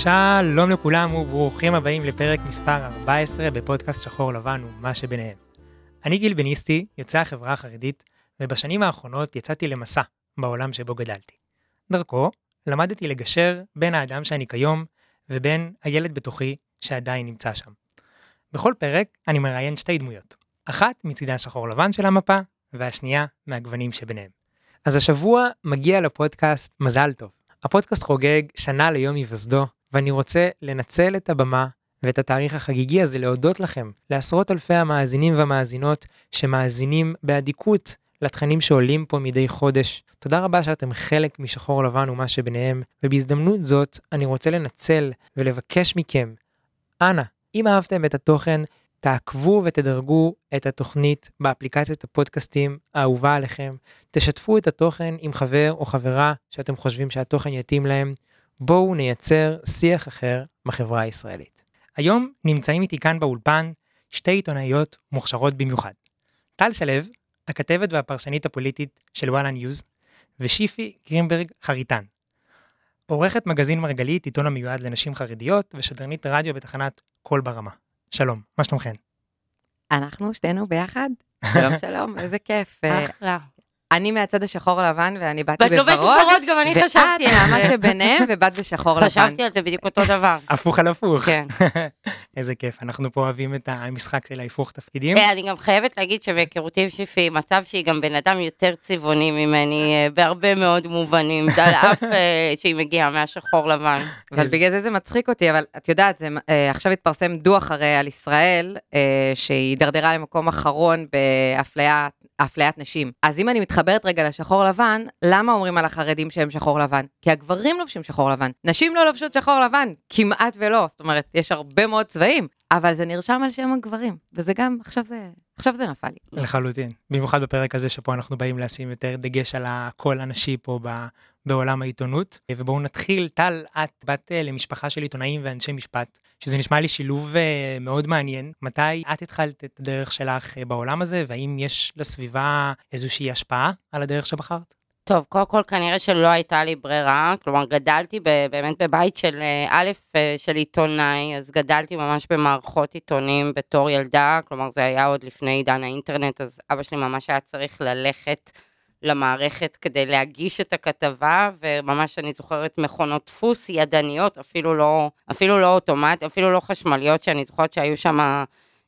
שלום לכולם וברוכים הבאים לפרק מספר 14 בפודקאסט שחור לבן ומה שביניהם. אני גיל בניסטי, יוצא החברה החרדית, ובשנים האחרונות יצאתי למסע בעולם שבו גדלתי. דרכו למדתי לגשר בין האדם שאני כיום ובין הילד בתוכי שעדיין נמצא שם. בכל פרק אני מראיין שתי דמויות, אחת מצידה השחור לבן של המפה, והשנייה מהגוונים שביניהם. אז השבוע מגיע לפודקאסט מזל טוב. הפודקאסט חוגג שנה ליום היווסדו, ואני רוצה לנצל את הבמה ואת התאריך החגיגי הזה להודות לכם, לעשרות אלפי המאזינים והמאזינות שמאזינים באדיקות לתכנים שעולים פה מדי חודש. תודה רבה שאתם חלק משחור לבן ומה שביניהם, ובהזדמנות זאת אני רוצה לנצל ולבקש מכם, אנא, אם אהבתם את התוכן, תעקבו ותדרגו את התוכנית באפליקציית הפודקאסטים האהובה עליכם, תשתפו את התוכן עם חבר או חברה שאתם חושבים שהתוכן יתאים להם, בואו נייצר שיח אחר בחברה הישראלית. היום נמצאים איתי כאן באולפן שתי עיתונאיות מוכשרות במיוחד. טל שלו, הכתבת והפרשנית הפוליטית של וואלה ניוז, ושיפי גרינברג חריטן. עורכת מגזין מרגלית, עיתון המיועד לנשים חרדיות, ושדרנית רדיו בתחנת קול ברמה. שלום, מה שלומכן? אנחנו שתינו ביחד? שלום שלום, איזה כיף. אחלה. אני מהצד השחור לבן ואני באתי ואת לובשת בוורוד. ורוד, גם אני חשבתי ואת מה. שביניהם ובאת בשחור לבן. חשבתי על זה בדיוק אותו דבר. הפוך על הפוך. כן. איזה כיף, אנחנו פה אוהבים את המשחק של ההפוך תפקידים. אה, אני גם חייבת להגיד שבהיכרותי עם שיפי, מצב שהיא גם בן אדם יותר צבעוני ממני אה, בהרבה מאוד מובנים, על אף אה, שהיא מגיעה מהשחור לבן. אבל בגלל זה זה מצחיק אותי, אבל את יודעת, זה, עכשיו התפרסם דוח הרי על ישראל, שהיא הידרדרה למקום אחרון באפליית אפליית נשים. אז אם אני מתחברת רגע לשחור לבן, למה אומרים על החרדים שהם שחור לבן? כי הגברים לובשים שחור לבן. נשים לא לובשות שחור לבן, כמעט ולא. זאת אומרת, יש הרבה מאוד צבעים, אבל זה נרשם על שם הגברים, וזה גם, עכשיו זה, עכשיו זה נפל לי. לחלוטין. במיוחד בפרק הזה שפה אנחנו באים לשים יותר דגש על הקול הנשי פה ב- בעולם העיתונות. ובואו נתחיל, טל, את בת אה, למשפחה של עיתונאים ואנשי משפט, שזה נשמע לי שילוב אה, מאוד מעניין. מתי את התחלת את הדרך שלך אה, בעולם הזה, והאם יש לסביבה איזושהי השפעה על הדרך שבחרת? טוב, קודם כל כנראה שלא הייתה לי ברירה, כלומר גדלתי באמת בבית של אה, א', אה, של עיתונאי, אז גדלתי ממש במערכות עיתונים בתור ילדה, כלומר זה היה עוד לפני עידן האינטרנט, אז אבא שלי ממש היה צריך ללכת למערכת כדי להגיש את הכתבה, וממש אני זוכרת מכונות דפוס ידניות, אפילו לא, אפילו לא אוטומט, אפילו לא חשמליות, שאני זוכרת שהיו שם,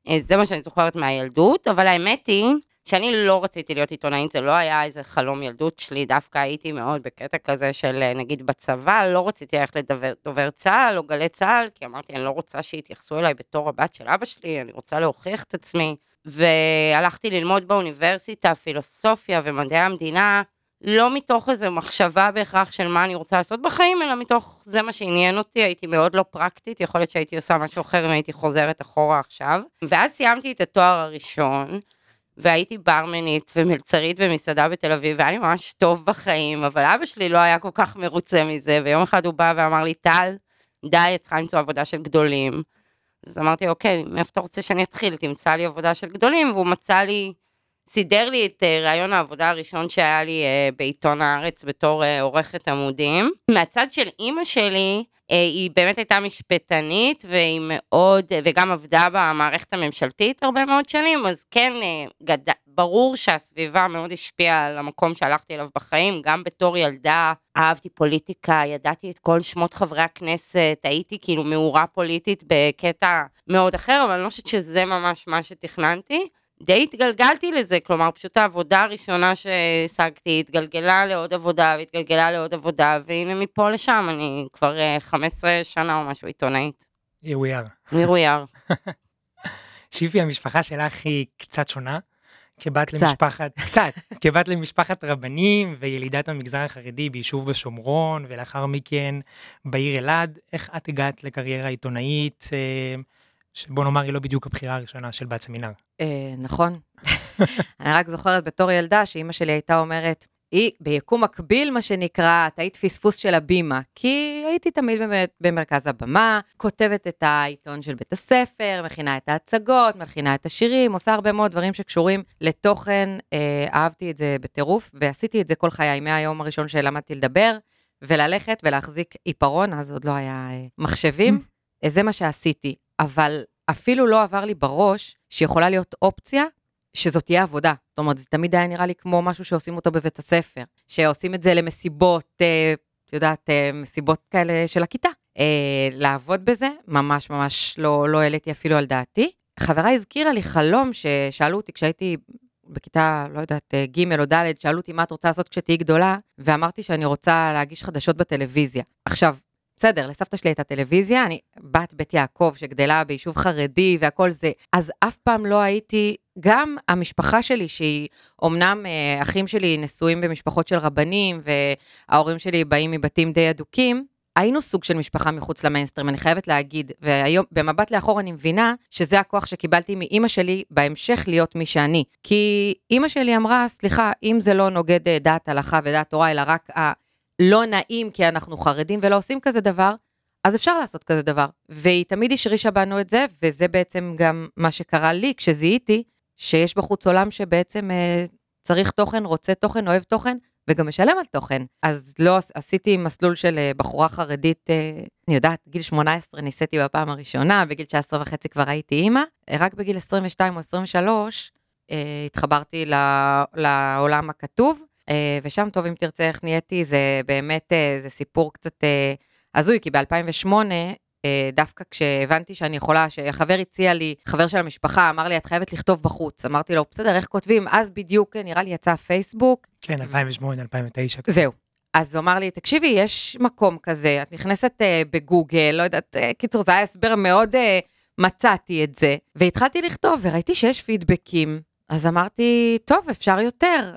אה, זה מה שאני זוכרת מהילדות, אבל האמת היא, שאני לא רציתי להיות עיתונאית, זה לא היה איזה חלום ילדות שלי, דווקא הייתי מאוד בקטע כזה של אה, נגיד בצבא, לא רציתי ללכת לדובר דובר צה"ל או גלי צה"ל, כי אמרתי, אני לא רוצה שיתייחסו אליי בתור הבת של אבא שלי, אני רוצה להוכיח את עצמי. והלכתי ללמוד באוניברסיטה פילוסופיה ומדעי המדינה, לא מתוך איזו מחשבה בהכרח של מה אני רוצה לעשות בחיים, אלא מתוך זה מה שעניין אותי, הייתי מאוד לא פרקטית, יכול להיות שהייתי עושה משהו אחר אם הייתי חוזרת אחורה עכשיו. ואז סיימתי את התואר הראשון, והייתי ברמנית ומלצרית במסעדה בתל אביב, והיה לי ממש טוב בחיים, אבל אבא שלי לא היה כל כך מרוצה מזה, ויום אחד הוא בא ואמר לי, טל, די, את צריכה למצוא עבודה של גדולים. אז אמרתי, אוקיי, מאיפה אתה רוצה שאני אתחיל? תמצא לי עבודה של גדולים, והוא מצא לי, סידר לי את אה, ראיון העבודה הראשון שהיה לי אה, בעיתון הארץ בתור אה, עורכת עמודים. מהצד של אימא שלי, היא באמת הייתה משפטנית, והיא מאוד, וגם עבדה במערכת הממשלתית הרבה מאוד שנים, אז כן, אה, גד... ברור שהסביבה מאוד השפיעה על המקום שהלכתי אליו בחיים, גם בתור ילדה אהבתי פוליטיקה, ידעתי את כל שמות חברי הכנסת, הייתי כאילו מעורה פוליטית בקטע מאוד אחר, אבל אני לא חושבת שזה ממש מה שתכננתי. די התגלגלתי לזה, כלומר פשוט העבודה הראשונה שהשגתי התגלגלה לעוד עבודה והתגלגלה לעוד עבודה, והנה מפה לשם אני כבר אה, 15 שנה או משהו עיתונאית. Here we are. מרויאר. שיפי, המשפחה שלך היא קצת שונה. כבת קצת. למשפחת, קצת, כבת למשפחת רבנים וילידת המגזר החרדי ביישוב בשומרון, ולאחר מכן בעיר אלעד. איך את הגעת לקריירה עיתונאית, אה, שבוא נאמר היא לא בדיוק הבחירה הראשונה של בת סמינר? אה, נכון. אני רק זוכרת בתור ילדה שאימא שלי הייתה אומרת, היא ביקום מקביל, מה שנקרא, את היית פספוס של הבימה, כי הייתי תמיד באמת במרכז הבמה, כותבת את העיתון של בית הספר, מכינה את ההצגות, מכינה את השירים, עושה הרבה מאוד דברים שקשורים לתוכן, אה, אהבתי את זה בטירוף, ועשיתי את זה כל חיי, מהיום הראשון שלמדתי לדבר, וללכת ולהחזיק עיפרון, אז עוד לא היה אה, מחשבים. אה, זה מה שעשיתי, אבל אפילו לא עבר לי בראש שיכולה להיות אופציה שזאת תהיה עבודה. זאת אומרת, זה תמיד היה נראה לי כמו משהו שעושים אותו בבית הספר, שעושים את זה למסיבות, אה, את יודעת, אה, מסיבות כאלה של הכיתה. אה, לעבוד בזה, ממש ממש לא, לא העליתי אפילו על דעתי. חברה הזכירה לי חלום ששאלו אותי כשהייתי בכיתה, לא יודעת, אה, ג' או ד', שאלו אותי מה את רוצה לעשות כשתהיי גדולה, ואמרתי שאני רוצה להגיש חדשות בטלוויזיה. עכשיו, בסדר, לסבתא שלי הייתה טלוויזיה, אני בת בית יעקב שגדלה ביישוב חרדי והכל זה, אז אף פעם לא הייתי, גם המשפחה שלי, שהיא, אמנם אה, אחים שלי נשואים במשפחות של רבנים, וההורים שלי באים מבתים די אדוקים, היינו סוג של משפחה מחוץ למיינסטרים, אני חייבת להגיד, והיום, במבט לאחור אני מבינה שזה הכוח שקיבלתי מאימא שלי בהמשך להיות מי שאני. כי אימא שלי אמרה, סליחה, אם זה לא נוגד אה, דעת הלכה ודעת תורה, אלא רק הלא נעים כי אנחנו חרדים ולא עושים כזה דבר, אז אפשר לעשות כזה דבר. והיא תמיד השרישה בנו את זה, וזה בעצם גם מה שקרה לי כשזיהיתי, שיש בחוץ עולם שבעצם אה, צריך תוכן, רוצה תוכן, אוהב תוכן, וגם משלם על תוכן. אז לא עשיתי מסלול של אה, בחורה חרדית, אה, אני יודעת, גיל 18 ניסיתי בפעם הראשונה, בגיל 19 וחצי כבר הייתי אימא, אה, רק בגיל 22 או 23 התחברתי לעולם הכתוב, ושם טוב אם תרצה איך נהייתי, זה באמת, זה סיפור קצת הזוי, כי ב-2008 אה, דווקא כשהבנתי שאני יכולה, שחבר הציע לי, חבר של המשפחה, אמר לי, את חייבת לכתוב בחוץ. אמרתי לו, בסדר, איך כותבים? אז בדיוק, נראה לי יצא פייסבוק. כן, 2008, 2009. זהו. אז הוא אמר לי, תקשיבי, יש מקום כזה, את נכנסת uh, בגוגל, לא יודעת, uh, קיצור, זה היה הסבר מאוד, uh, מצאתי את זה. והתחלתי לכתוב, וראיתי שיש פידבקים. אז אמרתי, טוב, אפשר יותר.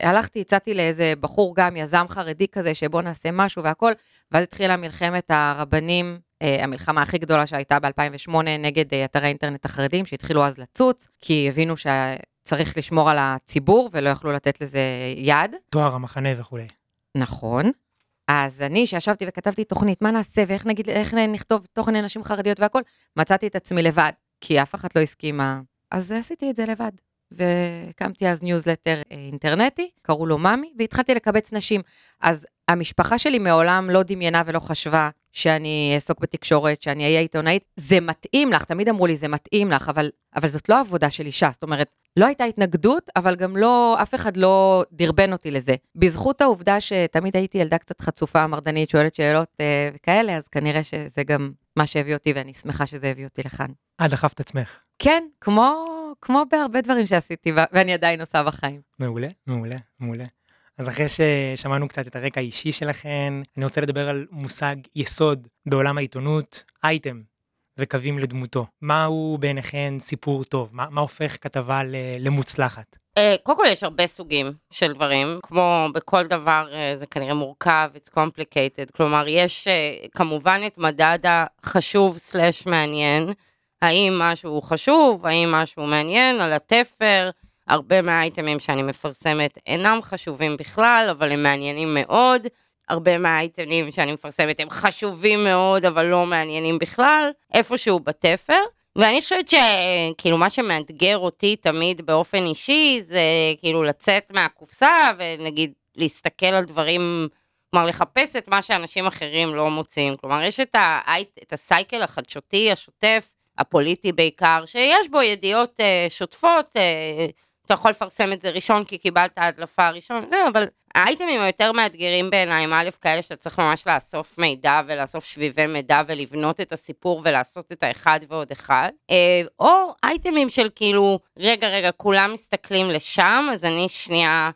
הלכתי, הצעתי לאיזה בחור גם, יזם חרדי כזה, שבוא נעשה משהו והכל, ואז התחילה מלחמת הרבנים אה, המלחמה הכי גדולה שהייתה ב-2008 נגד אה, אתרי אינטרנט החרדים, שהתחילו אז לצוץ, כי הבינו שצריך לשמור על הציבור ולא יכלו לתת לזה יד. תואר המחנה וכולי. נכון. אז אני, שישבתי וכתבתי תוכנית, מה נעשה ואיך נגיד, איך נכתוב תוכן לנשים חרדיות והכל, מצאתי את עצמי לבד, כי אף אחת לא הסכימה, אז עשיתי את זה לבד. והקמתי אז ניוזלטר אה, אינטרנטי, קראו לו מאמי, והתחלתי לקבץ נשים. אז המשפחה שלי מעולם לא דמיינה ולא חשבה שאני אעסוק בתקשורת, שאני אהיה עיתונאית. זה מתאים לך, תמיד אמרו לי, זה מתאים לך, אבל, אבל זאת לא עבודה של אישה. זאת אומרת, לא הייתה התנגדות, אבל גם לא, אף אחד לא דרבן אותי לזה. בזכות העובדה שתמיד הייתי ילדה קצת חצופה, מרדנית, שואלת שאלות אה, וכאלה, אז כנראה שזה גם מה שהביא אותי, ואני שמחה שזה הביא אותי לכאן. את דחפת עצמך. כן, כמו, כמו בהרבה דברים שעשיתי, ואני עדיין עושה בחיים. מעולה, מעולה, מעולה. אז אחרי ששמענו קצת את הרקע האישי שלכן, אני רוצה לדבר על מושג יסוד בעולם העיתונות, אייטם וקווים לדמותו. מהו בעיניכן סיפור טוב? מה, מה הופך כתבה למוצלחת? אה, קודם כל יש הרבה סוגים של דברים, כמו בכל דבר אה, זה כנראה מורכב, it's complicated, כלומר יש אה, כמובן את מדד החשוב סלאש מעניין, האם משהו חשוב, האם משהו מעניין, על התפר, הרבה מהאייטמים שאני מפרסמת אינם חשובים בכלל, אבל הם מעניינים מאוד. הרבה מהאייטמים שאני מפרסמת הם חשובים מאוד, אבל לא מעניינים בכלל, איפשהו בתפר. ואני חושבת שכאילו מה שמאתגר אותי תמיד באופן אישי, זה כאילו לצאת מהקופסה ונגיד להסתכל על דברים, כלומר לחפש את מה שאנשים אחרים לא מוצאים. כלומר, יש את, ה, את הסייקל החדשותי, השוטף, הפוליטי בעיקר, שיש בו ידיעות uh, שוטפות, uh, אתה יכול לפרסם את זה ראשון כי קיבלת הדלפה ראשון, זה, אבל האייטמים היותר מאתגרים בעיניי א' כאלה שאתה צריך ממש לאסוף מידע ולאסוף שביבי מידע ולבנות את הסיפור ולעשות את האחד ועוד אחד, אה, או אייטמים של כאילו, רגע, רגע, כולם מסתכלים לשם, אז אני שנייה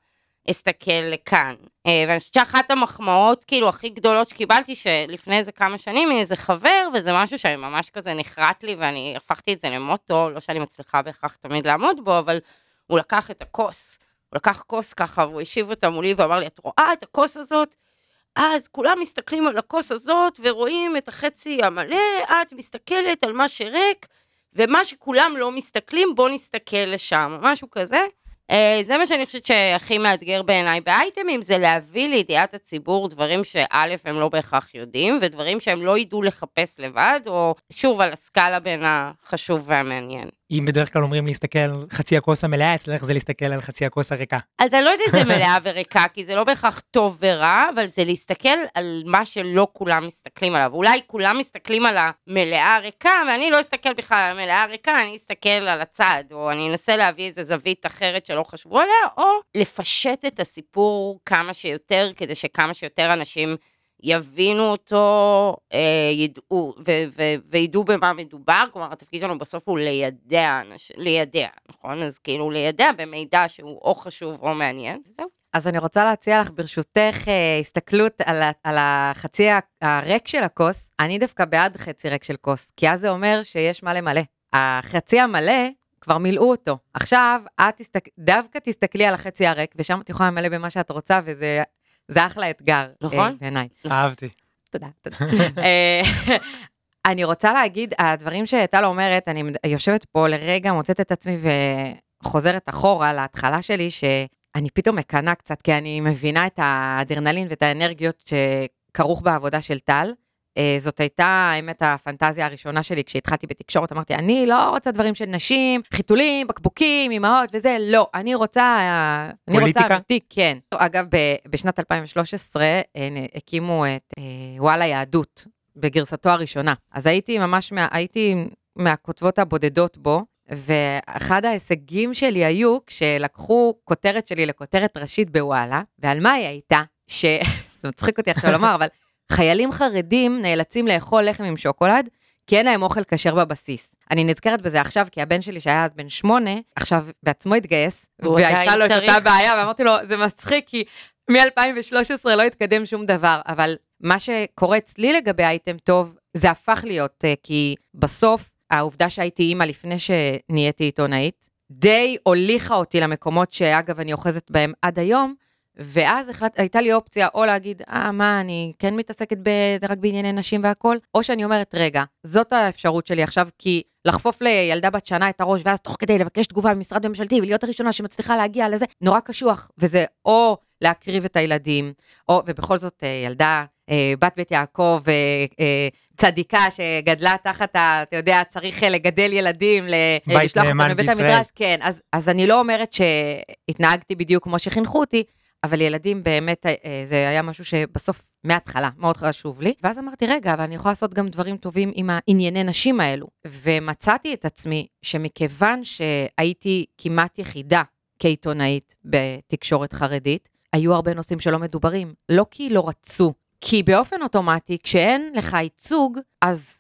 אסתכל לכאן. אה, ואני חושבת שאחת המחמאות כאילו הכי גדולות שקיבלתי שלפני איזה כמה שנים מאיזה חבר, וזה משהו שאני ממש כזה נחרט לי ואני הפכתי את זה למוטו, לא שאני מצליחה בהכרח תמיד לעמוד בו, אבל הוא לקח את הכוס, הוא לקח כוס ככה, והוא השיב אותה מולי ואמר לי, את רואה את הכוס הזאת? אז כולם מסתכלים על הכוס הזאת ורואים את החצי המלא, את מסתכלת על מה שריק, ומה שכולם לא מסתכלים, בוא נסתכל לשם, משהו כזה. Uh, זה מה שאני חושבת שהכי מאתגר בעיניי באייטמים, זה להביא לידיעת הציבור דברים שא' הם לא בהכרח יודעים, ודברים שהם לא ידעו לחפש לבד, או שוב על הסקאלה בין החשוב והמעניין. אם בדרך כלל אומרים להסתכל על חצי הכוס המלאה, אצלך זה להסתכל על חצי הכוס הריקה. אז אני לא יודעת אם זה מלאה וריקה, כי זה לא בהכרח טוב ורע, אבל זה להסתכל על מה שלא כולם מסתכלים עליו. אולי כולם מסתכלים על המלאה הריקה, ואני לא אסתכל בכלל על המלאה הריקה, אני אסתכל על הצד, או אני אנסה להביא איזה זווית אחרת שלא חשבו עליה, או לפשט את הסיפור כמה שיותר, כדי שכמה שיותר אנשים יבינו אותו, אה, ידעו, ו- ו- וידעו במה מדובר, כלומר התפקיד שלנו בסוף הוא לידע, לידע, נכון? אז כאילו לידע במידע שהוא או חשוב או מעניין, וזהו. אז אני רוצה להציע לך, ברשותך, אה, הסתכלות על, על החצי הריק של הכוס. אני דווקא בעד חצי ריק של כוס, כי אז זה אומר שיש מה למלא. החצי המלא, כבר מילאו אותו. עכשיו, את תסתק... דווקא תסתכלי על החצי הריק, ושם את יכולה למלא במה שאת רוצה, וזה זה אחלה אתגר, נכון. אה, בעיניי. אהבתי. תודה, תודה. אה, אני רוצה להגיד, הדברים שטל אומרת, אני יושבת פה לרגע, מוצאת את עצמי וחוזרת אחורה להתחלה שלי, שאני פתאום מקנאה קצת, כי אני מבינה את האדרנלין ואת האנרגיות שכרוך בעבודה של טל. אה, זאת הייתה, האמת, הפנטזיה הראשונה שלי כשהתחלתי בתקשורת, אמרתי, אני לא רוצה דברים של נשים, חיתולים, בקבוקים, אמהות וזה, לא, אני רוצה, אה, אני רוצה פוליטיקה? אמיתי, כן. אגב, בשנת 2013 אה, הקימו את וואלה יהדות, בגרסתו הראשונה. אז הייתי ממש, מה, הייתי מהכותבות הבודדות בו, ואחד ההישגים שלי היו כשלקחו כותרת שלי לכותרת ראשית בוואלה, ועל מה היא הייתה? ש... זה מצחיק אותי עכשיו לומר, אבל חיילים חרדים נאלצים לאכול לחם עם שוקולד, כי אין להם אוכל כשר בבסיס. אני נזכרת בזה עכשיו, כי הבן שלי שהיה אז בן שמונה, עכשיו בעצמו התגייס, והייתה לו את צריך. אותה בעיה, ואמרתי לו, זה מצחיק, כי מ-2013 לא התקדם שום דבר, אבל מה שקורה אצלי לגבי אייטם טוב, זה הפך להיות, אה, כי בסוף, העובדה שהייתי אימא לפני שנהייתי עיתונאית, די הוליכה אותי למקומות שאגב אני אוחזת בהם עד היום, ואז החלט, הייתה לי אופציה או להגיד, אה, מה, אני כן מתעסקת ב, רק בענייני נשים והכל, או שאני אומרת, רגע, זאת האפשרות שלי עכשיו, כי לחפוף לילדה בת שנה את הראש, ואז תוך כדי לבקש תגובה ממשרד ממשלתי, ולהיות הראשונה שמצליחה להגיע לזה, נורא קשוח. וזה או להקריב את הילדים, או, ובכל זאת, אה, ילדה, אה, בת בית יעקב, אה, צדיקה שגדלה תחת ה... אתה יודע, צריך לגדל ילדים, לשלוח אותם לבית. המדרש, כן. אז, אז אני לא אומרת שהתנהגתי בדיוק כמו שחינכו אותי, אבל ילדים באמת, אה, אה, זה היה משהו שבסוף, מההתחלה, מאוד חשוב לי. ואז אמרתי, רגע, אבל אני יכולה לעשות גם דברים טובים עם הענייני נשים האלו. ומצאתי את עצמי שמכיוון שהייתי כמעט יחידה כעיתונאית בתקשורת חרדית, היו הרבה נושאים שלא מדוברים. לא כי לא רצו, כי באופן אוטומטי, כשאין לך ייצוג, אז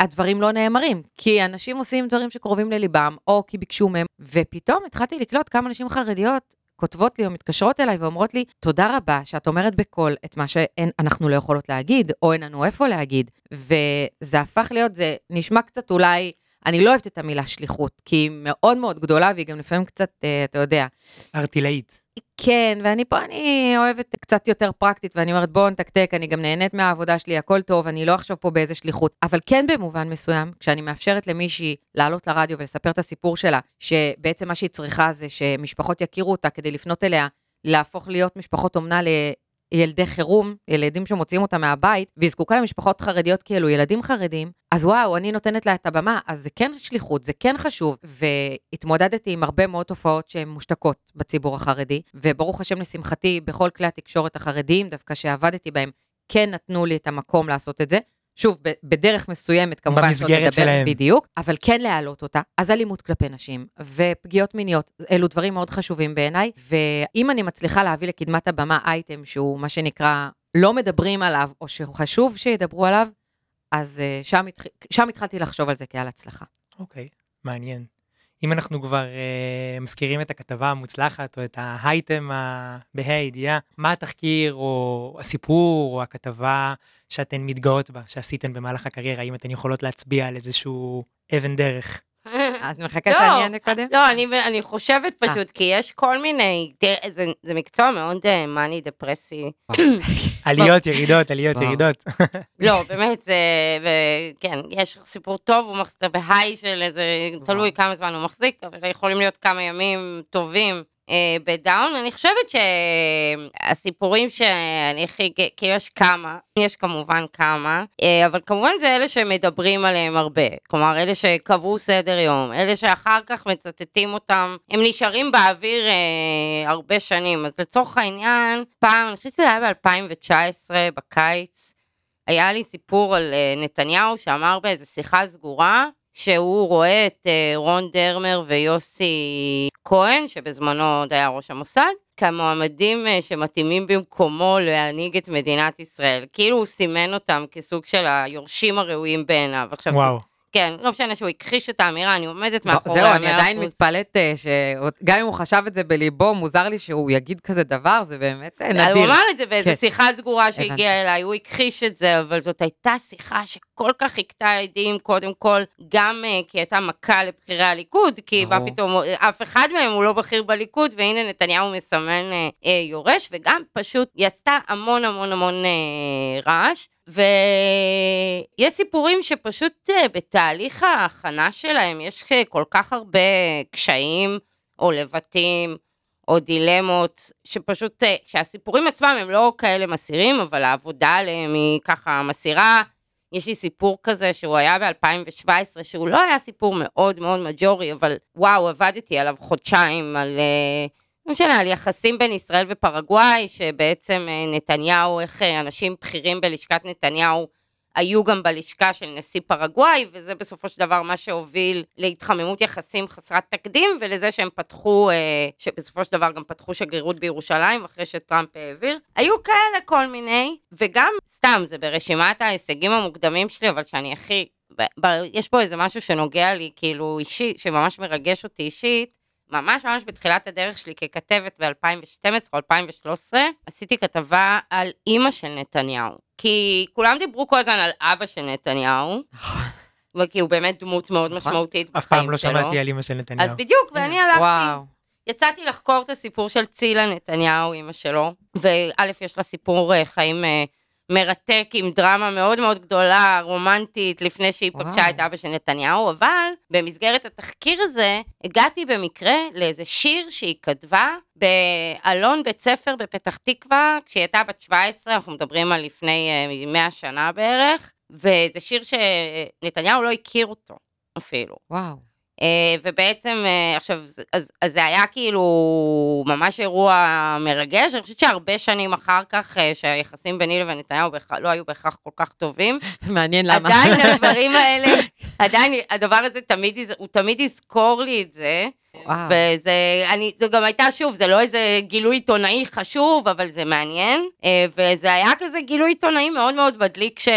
הדברים לא נאמרים, כי אנשים עושים דברים שקרובים לליבם, או כי ביקשו מהם, ופתאום התחלתי לקלוט כמה נשים חרדיות כותבות לי או מתקשרות אליי ואומרות לי, תודה רבה שאת אומרת בקול את מה שאנחנו לא יכולות להגיד, או אין לנו איפה להגיד. וזה הפך להיות, זה נשמע קצת אולי, אני לא אוהבת את המילה שליחות, כי היא מאוד מאוד גדולה, והיא גם לפעמים קצת, אה, אתה יודע, ארטילאית. כן, ואני פה, אני אוהבת קצת יותר פרקטית, ואני אומרת, בואו נתקתק, אני גם נהנית מהעבודה שלי, הכל טוב, אני לא עכשיו פה באיזה שליחות. אבל כן במובן מסוים, כשאני מאפשרת למישהי לעלות לרדיו ולספר את הסיפור שלה, שבעצם מה שהיא צריכה זה שמשפחות יכירו אותה כדי לפנות אליה, להפוך להיות משפחות אומנה לילדי חירום, ילדים שמוציאים אותה מהבית, והיא זקוקה למשפחות חרדיות כאלו ילדים חרדים, אז וואו, אני נותנת לה את הבמה, אז זה כן שליחות, זה כן חשוב. והתמודדתי עם הרבה מאוד תופעות שהן מושתקות בציבור החרדי, וברוך השם לשמחתי, בכל כלי התקשורת החרדיים, דווקא שעבדתי בהם, כן נתנו לי את המקום לעשות את זה. שוב, בדרך מסוימת, כמובן, במסגרת שלהם. בדיוק, אבל כן להעלות אותה. אז אלימות כלפי נשים ופגיעות מיניות, אלו דברים מאוד חשובים בעיניי, ואם אני מצליחה להביא לקדמת הבמה אייטם שהוא מה שנקרא, לא מדברים עליו, או שחשוב שידברו עליו, אז אה, שם, התח... שם התחלתי לחשוב על זה כעל הצלחה. אוקיי, מעניין. אם אנחנו כבר אה, מזכירים את הכתבה המוצלחת, או את האייטם ה- בה"א הידיעה, מה התחקיר, או הסיפור, או הכתבה שאתן מתגאות בה, שעשיתן במהלך הקריירה, האם אתן יכולות להצביע על איזשהו אבן דרך? את מחכה לא. שאני אענה קודם? לא, אני, אני חושבת אה. פשוט, כי יש כל מיני, תראה, זה, זה מקצוע מאוד מאני דפרסי. עליות, ירידות, עליות. ירידות. לא, באמת, זה, וכן, יש סיפור טוב, הוא מחזיק בהיי של איזה, תלוי כמה זמן הוא מחזיק, אבל יכולים להיות כמה ימים טובים, בדאון, אני חושבת שהסיפורים שאני הכי, כאילו יש כמה, יש כמובן כמה, אה, אבל כמובן זה אלה שמדברים עליהם הרבה. כלומר, אלה שקבעו סדר יום, אלה שאחר כך מצטטים אותם, הם נשארים באוויר אה, הרבה שנים. אז לצורך העניין, פעם, אני חושבת שזה היה ב-2019, בקיץ, היה לי סיפור על אה, נתניהו שאמר באיזה שיחה סגורה, שהוא רואה את אה, רון דרמר ויוסי כהן, שבזמנו עוד היה ראש המוסד, כמועמדים אה, שמתאימים במקומו להנהיג את מדינת ישראל. כאילו הוא סימן אותם כסוג של היורשים הראויים בעיניו. עכשיו, וואו. כן, לא משנה שהוא הכחיש את האמירה, אני עומדת לא, מאחורי זהו, המאה אני עדיין. מתפלאת אה, שגם אם הוא חשב את זה בליבו, מוזר לי שהוא יגיד כזה דבר, זה באמת אה, הוא נדיר. אמר את זה באיזו כן. שיחה סגורה. שהגיעה אליי, הוא הכחיש את זה, אבל זאת הייתה שיחה שכל כך חיכתה עדים, קודם כל, גם אה, כי הייתה מכה לבכירי הליכוד, כי מה. פתאום, אף אחד מהם הוא לא בכיר בליכוד, והנה נתניהו מסמן יורש, וגם פשוט היא עשתה המון המון המון רעש. ויש סיפורים שפשוט אה, בתהליך ההכנה שלהם יש אה, כל כך הרבה קשיים או לבטים או דילמות, שפשוט, אה, שהסיפורים עצמם הם לא כאלה מסירים, אבל העבודה עליהם היא ככה מסירה. יש לי סיפור כזה שהוא היה ב-2017, שהוא לא היה סיפור מאוד מאוד מג'ורי, אבל וואו, עבדתי עליו חודשיים, על... אה, לא משנה, על יחסים בין ישראל ופרגוואי, שבעצם אה, נתניהו, איך אה, אנשים בכירים בלשכת נתניהו היו גם בלשכה של נשיא פרגוואי, וזה בסופו של דבר מה שהוביל להתחממות יחסים חסרת תקדים, ולזה שהם פתחו, אה, שבסופו של דבר גם פתחו שגרירות בירושלים, אחרי שטראמפ העביר. היו כאלה כל מיני, וגם, סתם, זה ברשימת ההישגים המוקדמים שלי, אבל שאני הכי... יש פה איזה משהו שנוגע לי, כאילו, אישית, שממש מרגש אותי אישית. ממש ממש בתחילת הדרך שלי ככתבת ב-2012 או 2013, עשיתי כתבה על אימא של נתניהו. כי כולם דיברו כל הזמן על אבא של נתניהו, וכי הוא באמת דמות מאוד נכון. משמעותית אף בחיים פעם לא שלו. שמעתי על אמא של נתניהו. אז בדיוק, ואני הלכתי, וואו. יצאתי לחקור את הסיפור של צילה נתניהו, אימא שלו, וא', יש לה סיפור אה, חיים אה, מרתק עם דרמה מאוד מאוד גדולה, רומנטית, לפני שהיא וואו. פגשה את אבא של נתניהו, אבל במסגרת התחקיר הזה, הגעתי במקרה לאיזה שיר שהיא כתבה באלון בית ספר בפתח תקווה, כשהיא הייתה בת 17, אנחנו מדברים על לפני אה, 100 שנה בערך, וזה שיר שנתניהו לא הכיר אותו אפילו. וואו. אה, ובעצם, אה, עכשיו, אז, אז זה היה כאילו ממש אירוע מרגש, אני חושבת שהרבה שנים אחר כך, אה, שהיחסים ביני לבין נתניהו לא היו בהכרח כל כך טובים, מעניין למה. עדיין הדברים האלה, עדיין הדבר הזה תמיד, הוא תמיד יזכור לי את זה, וואו. וזה, אני, זו גם הייתה, שוב, זה לא איזה גילוי עיתונאי חשוב, אבל זה מעניין, אה, וזה היה כזה גילוי עיתונאי מאוד מאוד מדליק, ש,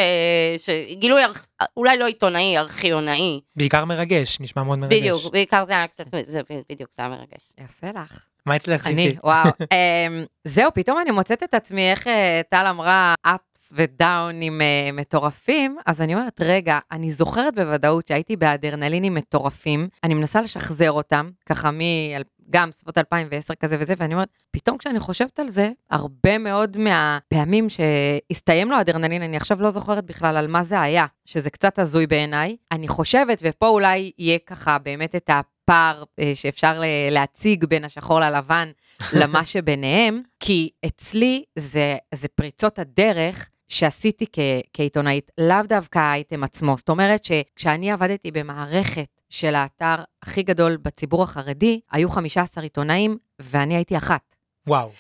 ש, גילוי, ארכ- אולי לא עיתונאי, ארכיונאי. בעיקר מרגש, נשמע מאוד מרגש. בדיוק, בעיקר זה היה קצת, זה בדיוק, זה היה מרגש. יפה לך. מה אצלך, אני, שיפי? וואו. אמ, זהו, פתאום אני מוצאת את עצמי, איך אה, טל אמרה, אפס ודאונים אה, מטורפים, אז אני אומרת, רגע, אני זוכרת בוודאות שהייתי באדרנלינים מטורפים, אני מנסה לשחזר אותם, ככה מ... גם סביבות 2010 כזה וזה, ואני אומרת, פתאום כשאני חושבת על זה, הרבה מאוד מהפעמים שהסתיים לו אדרנלין, אני עכשיו לא זוכרת בכלל על מה זה היה, שזה קצת הזוי בעיניי. אני חושבת, ופה אולי יהיה ככה באמת את הפער אה, שאפשר להציג בין השחור ללבן למה שביניהם, כי אצלי זה, זה פריצות הדרך שעשיתי כ, כעיתונאית, לאו דווקא האייטם עצמו. זאת אומרת שכשאני עבדתי במערכת של האתר הכי גדול בציבור החרדי, היו 15 עיתונאים ואני הייתי אחת. וואו.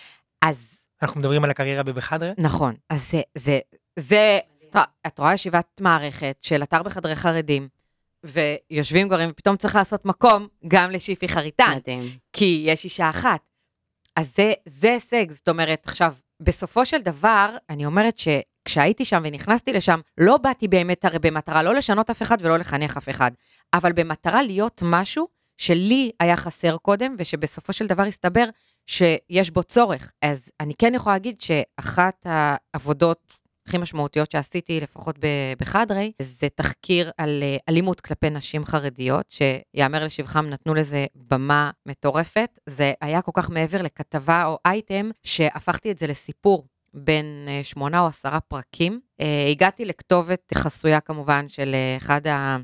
אז אנחנו מדברים על הקריירה בבחדרה? נכון, אז זה, זה, זה, את רואה- את רואה ישיבת מערכת של אתר בחדרי חרדים, ויושבים גברים, ופתאום צריך לעשות מקום גם לשיפי חריטן. מדהים. כי יש אישה אחת. אז זה, זה הישג, זאת אומרת, עכשיו, בסופו של דבר, אני אומרת שכשהייתי שם ונכנסתי לשם, לא באתי באמת הרי במטרה לא לשנות אף אחד ולא לחנך אף אחד, אבל במטרה להיות משהו שלי היה חסר קודם, ושבסופו של דבר הסתבר שיש בו צורך. אז אני כן יכולה להגיד שאחת העבודות הכי משמעותיות שעשיתי, לפחות בחדרי, זה תחקיר על אה, אלימות כלפי נשים חרדיות, שיאמר לשבחם, נתנו לזה במה מטורפת. זה היה כל כך מעבר לכתבה או אייטם, שהפכתי את זה לסיפור. בין אה, שמונה או עשרה פרקים. אה, הגעתי לכתובת חסויה כמובן של אה, אחד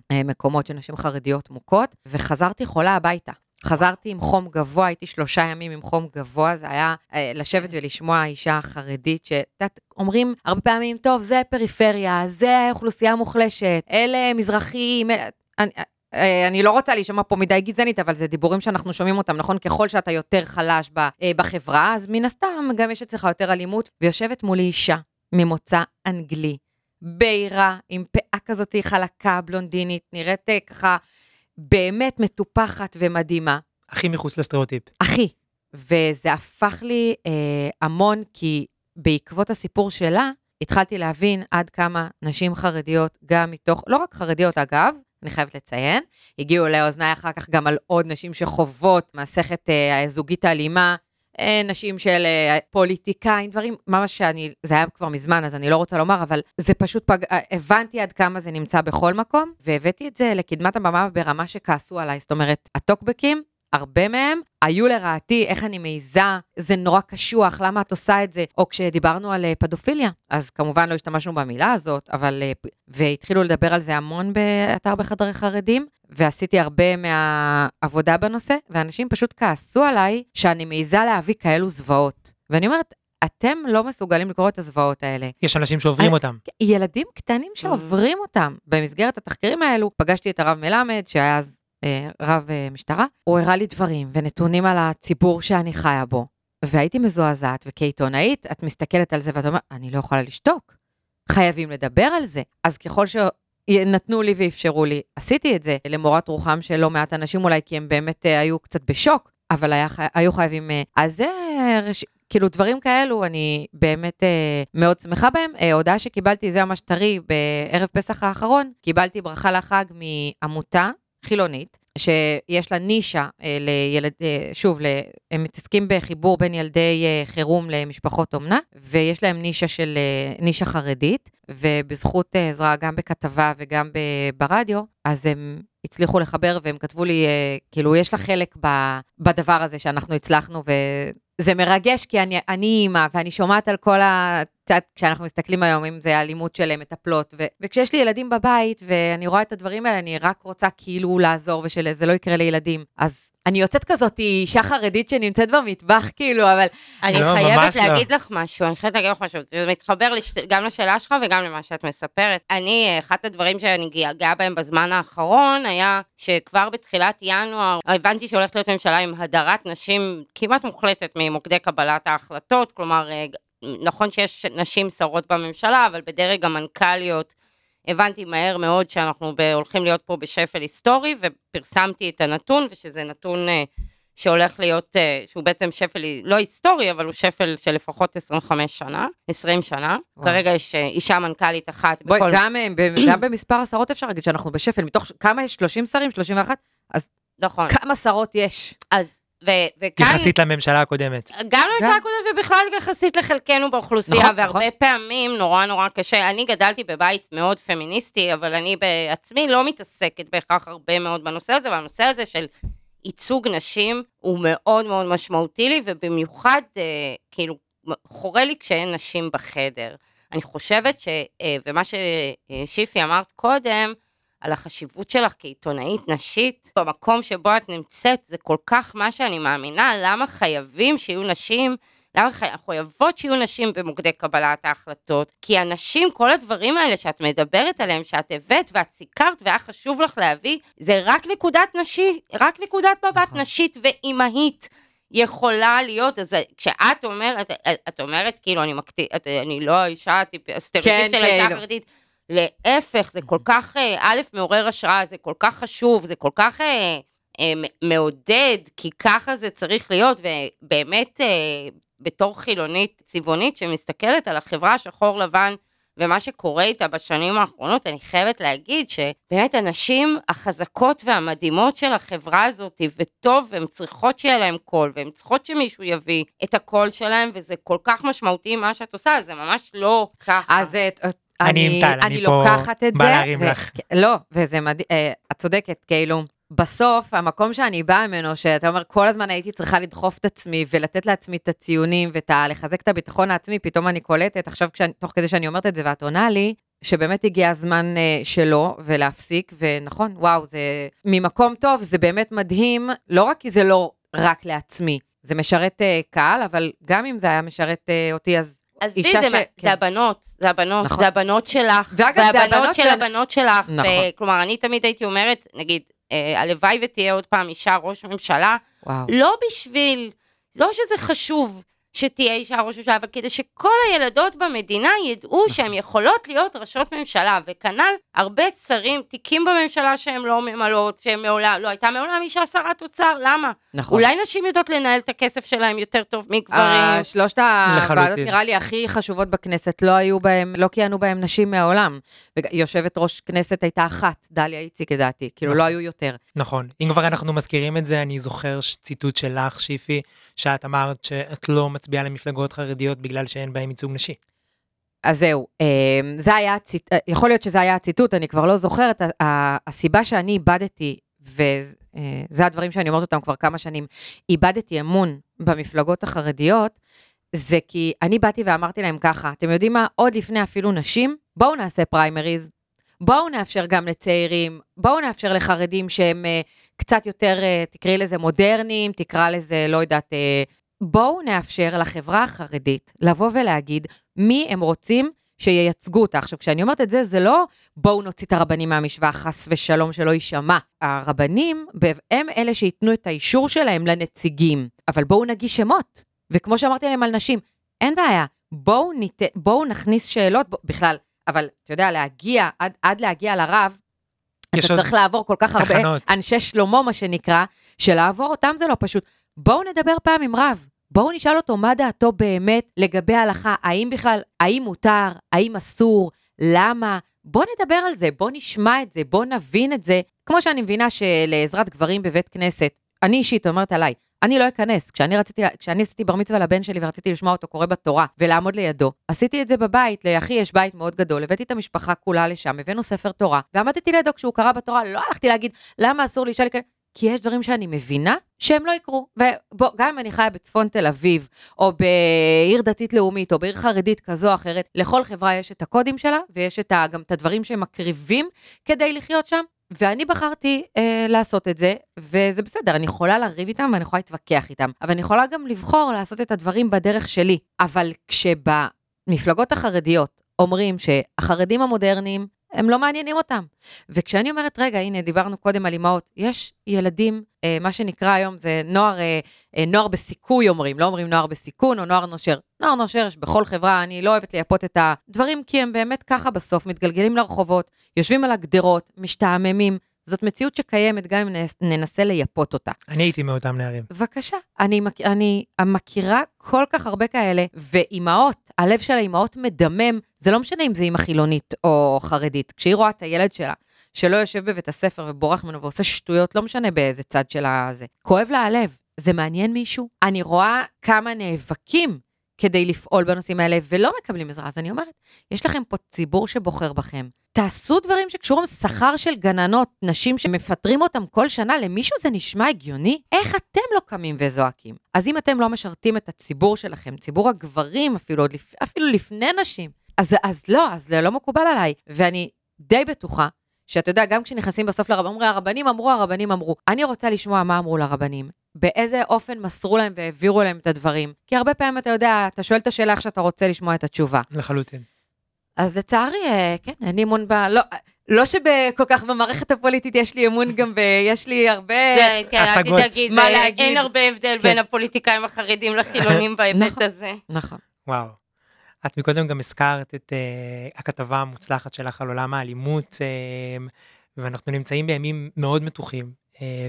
המקומות של נשים חרדיות מוכות, וחזרתי חולה הביתה. חזרתי עם חום גבוה, הייתי שלושה ימים עם חום גבוה, זה היה לשבת ולשמוע אישה חרדית, שאת יודעת, אומרים הרבה פעמים, טוב, זה פריפריה, זה אוכלוסייה מוחלשת, אלה מזרחים, אלה... אני, אני לא רוצה להישמע פה מדי גזענית, אבל זה דיבורים שאנחנו שומעים אותם, נכון? ככל שאתה יותר חלש ב, אה, בחברה, אז מן הסתם גם יש אצלך יותר אלימות. ויושבת מולי אישה ממוצא אנגלי, בהירה, עם פאה כזאת חלקה, בלונדינית, נראית אה, ככה באמת מטופחת ומדהימה. הכי מחוץ לסטריאוטיפ. אחי. וזה הפך לי אה, המון, כי בעקבות הסיפור שלה, התחלתי להבין עד כמה נשים חרדיות, גם מתוך, לא רק חרדיות אגב, אני חייבת לציין, הגיעו לאוזניי אחר כך גם על עוד נשים שחוות מסכת אה, זוגית אלימה, אה, נשים של אה, פוליטיקאים, דברים, ממש שאני, זה היה כבר מזמן, אז אני לא רוצה לומר, אבל זה פשוט פג... אה, הבנתי עד כמה זה נמצא בכל מקום, והבאתי את זה לקדמת הבמה ברמה שכעסו עליי. זאת אומרת, הטוקבקים, הרבה מהם היו לרעתי, איך אני מעיזה, זה נורא קשוח, למה את עושה את זה? או כשדיברנו על פדופיליה, אז כמובן לא השתמשנו במילה הזאת, אבל... והתחילו לדבר על זה המון באתר בחדרי חרדים, ועשיתי הרבה מהעבודה בנושא, ואנשים פשוט כעסו עליי שאני מעיזה להביא כאלו זוועות. ואני אומרת, אתם לא מסוגלים לקרוא את הזוועות האלה. יש אנשים שעוברים אני, אותם. ילדים קטנים שעוברים אותם. במסגרת התחקירים האלו, פגשתי את הרב מלמד, שהיה אז אה, רב אה, משטרה, הוא הראה לי דברים ונתונים על הציבור שאני חיה בו. והייתי מזועזעת, וכעיתונאית, את מסתכלת על זה ואת אומרת, אני לא יכולה לשתוק. חייבים לדבר על זה. אז ככל שנתנו לי ואפשרו לי, עשיתי את זה למורת רוחם של לא מעט אנשים אולי, כי הם באמת אה, היו קצת בשוק, אבל היה, היו חייבים... אז זה... רש... כאילו דברים כאלו, אני באמת אה, מאוד שמחה בהם. אה, הודעה שקיבלתי, זה ממש טרי, בערב פסח האחרון, קיבלתי ברכה לחג מעמותה חילונית, שיש לה נישה אה, לילד, אה, שוב, הם מתעסקים בחיבור בין ילדי אה, חירום למשפחות אומנה, ויש להם נישה של, נישה חרדית, ובזכות עזרה גם בכתבה וגם ברדיו, אז הם הצליחו לחבר והם כתבו לי, כאילו, יש לה חלק בדבר הזה שאנחנו הצלחנו, וזה מרגש כי אני, אני אימא, ואני שומעת על כל ה... קצת, כשאנחנו מסתכלים היום, אם זה אלימות של מטפלות, ו- וכשיש לי ילדים בבית, ואני רואה את הדברים האלה, אני רק רוצה כאילו לעזור, ושזה לא יקרה לילדים. אז אני יוצאת כזאת אישה חרדית שנמצאת במטבח, כאילו, אבל... אני לא, חייבת לא. להגיד לא. לך משהו, אני חייבת להגיד לך משהו, זה מתחבר לש... גם לשאלה שלך וגם למה שאת מספרת. אני, אחד הדברים שאני גאה בהם בזמן האחרון, היה שכבר בתחילת ינואר, הבנתי שהולכת להיות ממשלה עם הדרת נשים כמעט מוחלטת ממוקדי קבלת ההחלטות, כלומר, נכון שיש נשים שרות בממשלה, אבל בדרג המנכ"ליות הבנתי מהר מאוד שאנחנו הולכים להיות פה בשפל היסטורי, ופרסמתי את הנתון, ושזה נתון אה, שהולך להיות, אה, שהוא בעצם שפל לא היסטורי, אבל הוא שפל של לפחות 25 שנה, 20 שנה. וואו. כרגע יש אה, אישה מנכ"לית אחת בואי, בכל... גם, גם במספר השרות אפשר להגיד שאנחנו בשפל, מתוך כמה יש? 30 שרים? 31? אז נכון. כמה שרות יש? אז וכאן... יחסית לממשלה הקודמת. גם לממשלה הקודמת ובכלל יחסית לחלקנו באוכלוסייה, נכון, והרבה נכון. פעמים נורא נורא קשה. אני גדלתי בבית מאוד פמיניסטי, אבל אני בעצמי לא מתעסקת בהכרח הרבה מאוד בנושא הזה, והנושא הזה של ייצוג נשים הוא מאוד מאוד משמעותי לי, ובמיוחד, אה, כאילו, חורה לי כשאין נשים בחדר. אני חושבת ש... אה, ומה ששיפי אמרת קודם, על החשיבות שלך כעיתונאית נשית, במקום שבו את נמצאת, זה כל כך מה שאני מאמינה, למה חייבים שיהיו נשים, למה חייבות שיהיו נשים במוקדי קבלת ההחלטות? כי הנשים, כל הדברים האלה שאת מדברת עליהם, שאת הבאת ואת סיכרת והיה חשוב לך להביא, זה רק נקודת נשית, רק נקודת מבט נכון. נשית ואימהית. יכולה להיות, אז כשאת אומרת, את אומרת, כאילו, אני מקטי, אני לא האישה הסטריאוטיפ כן, של האישה כאילו. החרדית, להפך, זה כל כך, אה, א', מעורר השראה, זה כל כך חשוב, זה כל כך אה, אה, מעודד, כי ככה זה צריך להיות, ובאמת, אה, בתור חילונית צבעונית שמסתכלת על החברה השחור לבן, ומה שקורה איתה בשנים האחרונות, אני חייבת להגיד שבאמת הנשים החזקות והמדהימות של החברה הזאת, וטוב, הן צריכות שיהיה להן קול, והן צריכות שמישהו יביא את הקול שלהן, וזה כל כך משמעותי מה שאת עושה, זה ממש לא ככה. אז אה, אני עם טל, אני פה בא להרים לך. לא, וזה מדהים, אה, את צודקת, כאילו, בסוף, המקום שאני באה ממנו, שאתה אומר, כל הזמן הייתי צריכה לדחוף את עצמי ולתת לעצמי את הציונים ולחזק את הביטחון העצמי, פתאום אני קולטת, עכשיו, כשאני, תוך כדי שאני אומרת את זה ואת עונה לי, שבאמת הגיע הזמן אה, שלו ולהפסיק, ונכון, וואו, זה ממקום טוב, זה באמת מדהים, לא רק כי זה לא רק לעצמי, זה משרת אה, קהל, אבל גם אם זה היה משרת אותי, אז עזבי, זה, ש- מה- כן. זה הבנות, זה הבנות, נכון. זה הבנות שלך, ואגב, זה הבנות של של- הבנות שלך, נכון. ו- כלומר, אני תמיד הייתי אומרת, נגיד, אה, הלוואי ותהיה עוד פעם אישה ראש ממשלה, וואו. לא בשביל, לא שזה חשוב שתהיה אישה ראש ממשלה, אבל כדי שכל הילדות במדינה ידעו שהן יכולות להיות ראשות ממשלה, וכנ"ל הרבה שרים, תיקים בממשלה שהן לא ממלאות, שהן מעולם, לא הייתה מעולם אישה שרת אוצר, למה? נכון. אולי נשים יודעות לנהל את הכסף שלהם יותר טוב מגברים. אה, שלושת הוועדות. נראה לי הכי חשובות בכנסת, לא היו בהם, לא כיהנו בהם נשים מעולם. וג- יושבת ראש כנסת הייתה אחת, דליה איציק לדעתי, כאילו נכון. לא היו יותר. נכון. אם כבר אנחנו מזכירים את זה, אני זוכר ציטוט שלך, שיפי, שאת אמרת שאת לא מצביעה למפלגות חרדיות בגלל שאין בהן ייצוג נשי. אז זהו, אה, זה היה. אה, יכול להיות שזה היה הציטוט, אני כבר לא זוכרת, הסיבה שאני איבדתי, וזה הדברים שאני אומרת אותם כבר כמה שנים, איבדתי אמון במפלגות החרדיות, זה כי אני באתי ואמרתי להם ככה, אתם יודעים מה, עוד לפני אפילו נשים, בואו נעשה פריימריז, בואו נאפשר גם לצעירים, בואו נאפשר לחרדים שהם אה, קצת יותר, אה, תקראי לזה מודרניים, תקרא לזה, לא יודעת, אה, בואו נאפשר לחברה החרדית לבוא ולהגיד מי הם רוצים שייצגו אותה. עכשיו, כשאני אומרת את זה, זה לא בואו נוציא את הרבנים מהמשוואה, חס ושלום שלא יישמע. הרבנים, הם אלה שייתנו את האישור שלהם לנציגים, אבל בואו נגיש שמות. וכמו שאמרתי להם על נשים, אין בעיה, בואו, נת... בואו נכניס שאלות, בוא... בכלל, אבל אתה יודע, להגיע, עד, עד להגיע לרב, אתה צריך לעבור כל כך הרבה תחנות. אנשי שלמה, מה שנקרא, שלעבור אותם זה לא פשוט. בואו נדבר פעם עם רב. בואו נשאל אותו מה דעתו באמת לגבי ההלכה, האם בכלל, האם מותר, האם אסור, למה. בואו נדבר על זה, בואו נשמע את זה, בואו נבין את זה. כמו שאני מבינה שלעזרת גברים בבית כנסת, אני אישית אומרת עליי, אני לא אכנס. כשאני רציתי, כשאני עשיתי בר מצווה לבן שלי ורציתי לשמוע אותו קורא בתורה ולעמוד לידו, עשיתי את זה בבית, לאחי יש בית מאוד גדול, הבאתי את המשפחה כולה לשם, הבאנו ספר תורה, ועמדתי לידו כשהוא קרא בתורה, לא הלכתי להגיד, למה אסור לאישה להיכנס? כי יש דברים שאני מבינה שהם לא יקרו. ובוא, גם אם אני חיה בצפון תל אביב, או בעיר דתית לאומית, או בעיר חרדית כזו או אחרת, לכל חברה יש את הקודים שלה, ויש את ה, גם את הדברים שהם מקריבים כדי לחיות שם. ואני בחרתי אה, לעשות את זה, וזה בסדר, אני יכולה לריב איתם ואני יכולה להתווכח איתם, אבל אני יכולה גם לבחור לעשות את הדברים בדרך שלי. אבל כשבמפלגות החרדיות אומרים שהחרדים המודרניים, הם לא מעניינים אותם. וכשאני אומרת, רגע, הנה, דיברנו קודם על אימהות, יש ילדים, אה, מה שנקרא היום זה נוער, אה, אה, נוער בסיכוי אומרים, לא אומרים נוער בסיכון או נוער נושר. נוער נושר יש בכל חברה, אני לא אוהבת לייפות את הדברים, כי הם באמת ככה בסוף, מתגלגלים לרחובות, יושבים על הגדרות, משתעממים. זאת מציאות שקיימת גם אם נס- ננסה לייפות אותה. אני הייתי מאותם נערים. בבקשה, אני, מכ- אני מכירה כל כך הרבה כאלה, ואימהות, הלב של האימהות מדמם, זה לא משנה אם זה אימא חילונית או חרדית. כשהיא רואה את הילד שלה, שלא יושב בבית הספר ובורח ממנו ועושה שטויות, לא משנה באיזה צד של הזה. כואב לה הלב. זה מעניין מישהו? אני רואה כמה נאבקים כדי לפעול בנושאים האלה ולא מקבלים עזרה. אז אני אומרת, יש לכם פה ציבור שבוחר בכם. תעשו דברים שקשורים שכר של גננות, נשים שמפטרים אותם כל שנה, למישהו זה נשמע הגיוני? איך אתם לא קמים וזועקים? אז אם אתם לא משרתים את הציבור שלכם, ציבור הגברים אפילו, לפ... אפילו לפני נשים, אז, אז לא, אז זה לא מקובל עליי. ואני די בטוחה שאתה יודע, גם כשנכנסים בסוף לרבנים, הרבנים אמרו, הרבנים אמרו. אני רוצה לשמוע מה אמרו לרבנים. באיזה אופן מסרו להם והעבירו להם את הדברים. כי הרבה פעמים אתה יודע, אתה שואל את השאלה איך שאתה רוצה לשמוע את התשובה. לחלוטין. אז לצערי, אה, כן, אין לי אמון ב... לא, לא שכל כך במערכת הפוליטית יש לי אמון גם ב... יש לי הרבה... זה, כן, אל. תדאגי, מה זה- להגיד? אין הרבה הבדל כן. בין הפוליטיקאים החרדים לחילונים בהיבט נכון. הזה. נכון. וואו. את מקודם גם הזכרת את uh, הכתבה המוצלחת שלך על עולם האלימות, uh, ואנחנו נמצאים בימים מאוד מתוחים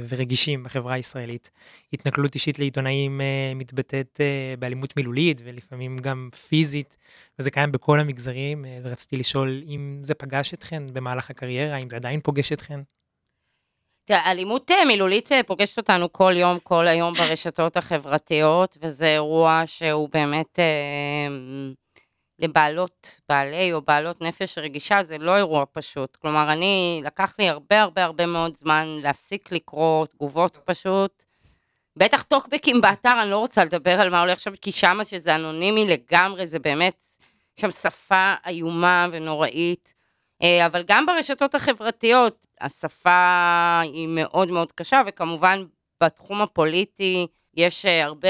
ורגישים בחברה הישראלית. התנכלות אישית לעיתונאים uh, מתבטאת uh, באלימות מילולית ולפעמים גם פיזית, וזה קיים בכל המגזרים, ורציתי לשאול אם זה פגש אתכן במהלך הקריירה, אם זה עדיין פוגש אתכן. תראה, אלימות אה, מילולית אה, פוגשת אותנו כל יום, כל היום ברשתות החברתיות, וזה אירוע שהוא באמת אה, לבעלות, בעלי או בעלות נפש רגישה, זה לא אירוע פשוט. כלומר, אני, לקח לי הרבה הרבה הרבה מאוד זמן להפסיק לקרוא תגובות פשוט. בטח טוקבקים באתר, אני לא רוצה לדבר על מה הולך שם, כי שמה שזה אנונימי לגמרי, זה באמת, שם שפה איומה ונוראית. אה, אבל גם ברשתות החברתיות, השפה היא מאוד מאוד קשה, וכמובן בתחום הפוליטי, יש אה, הרבה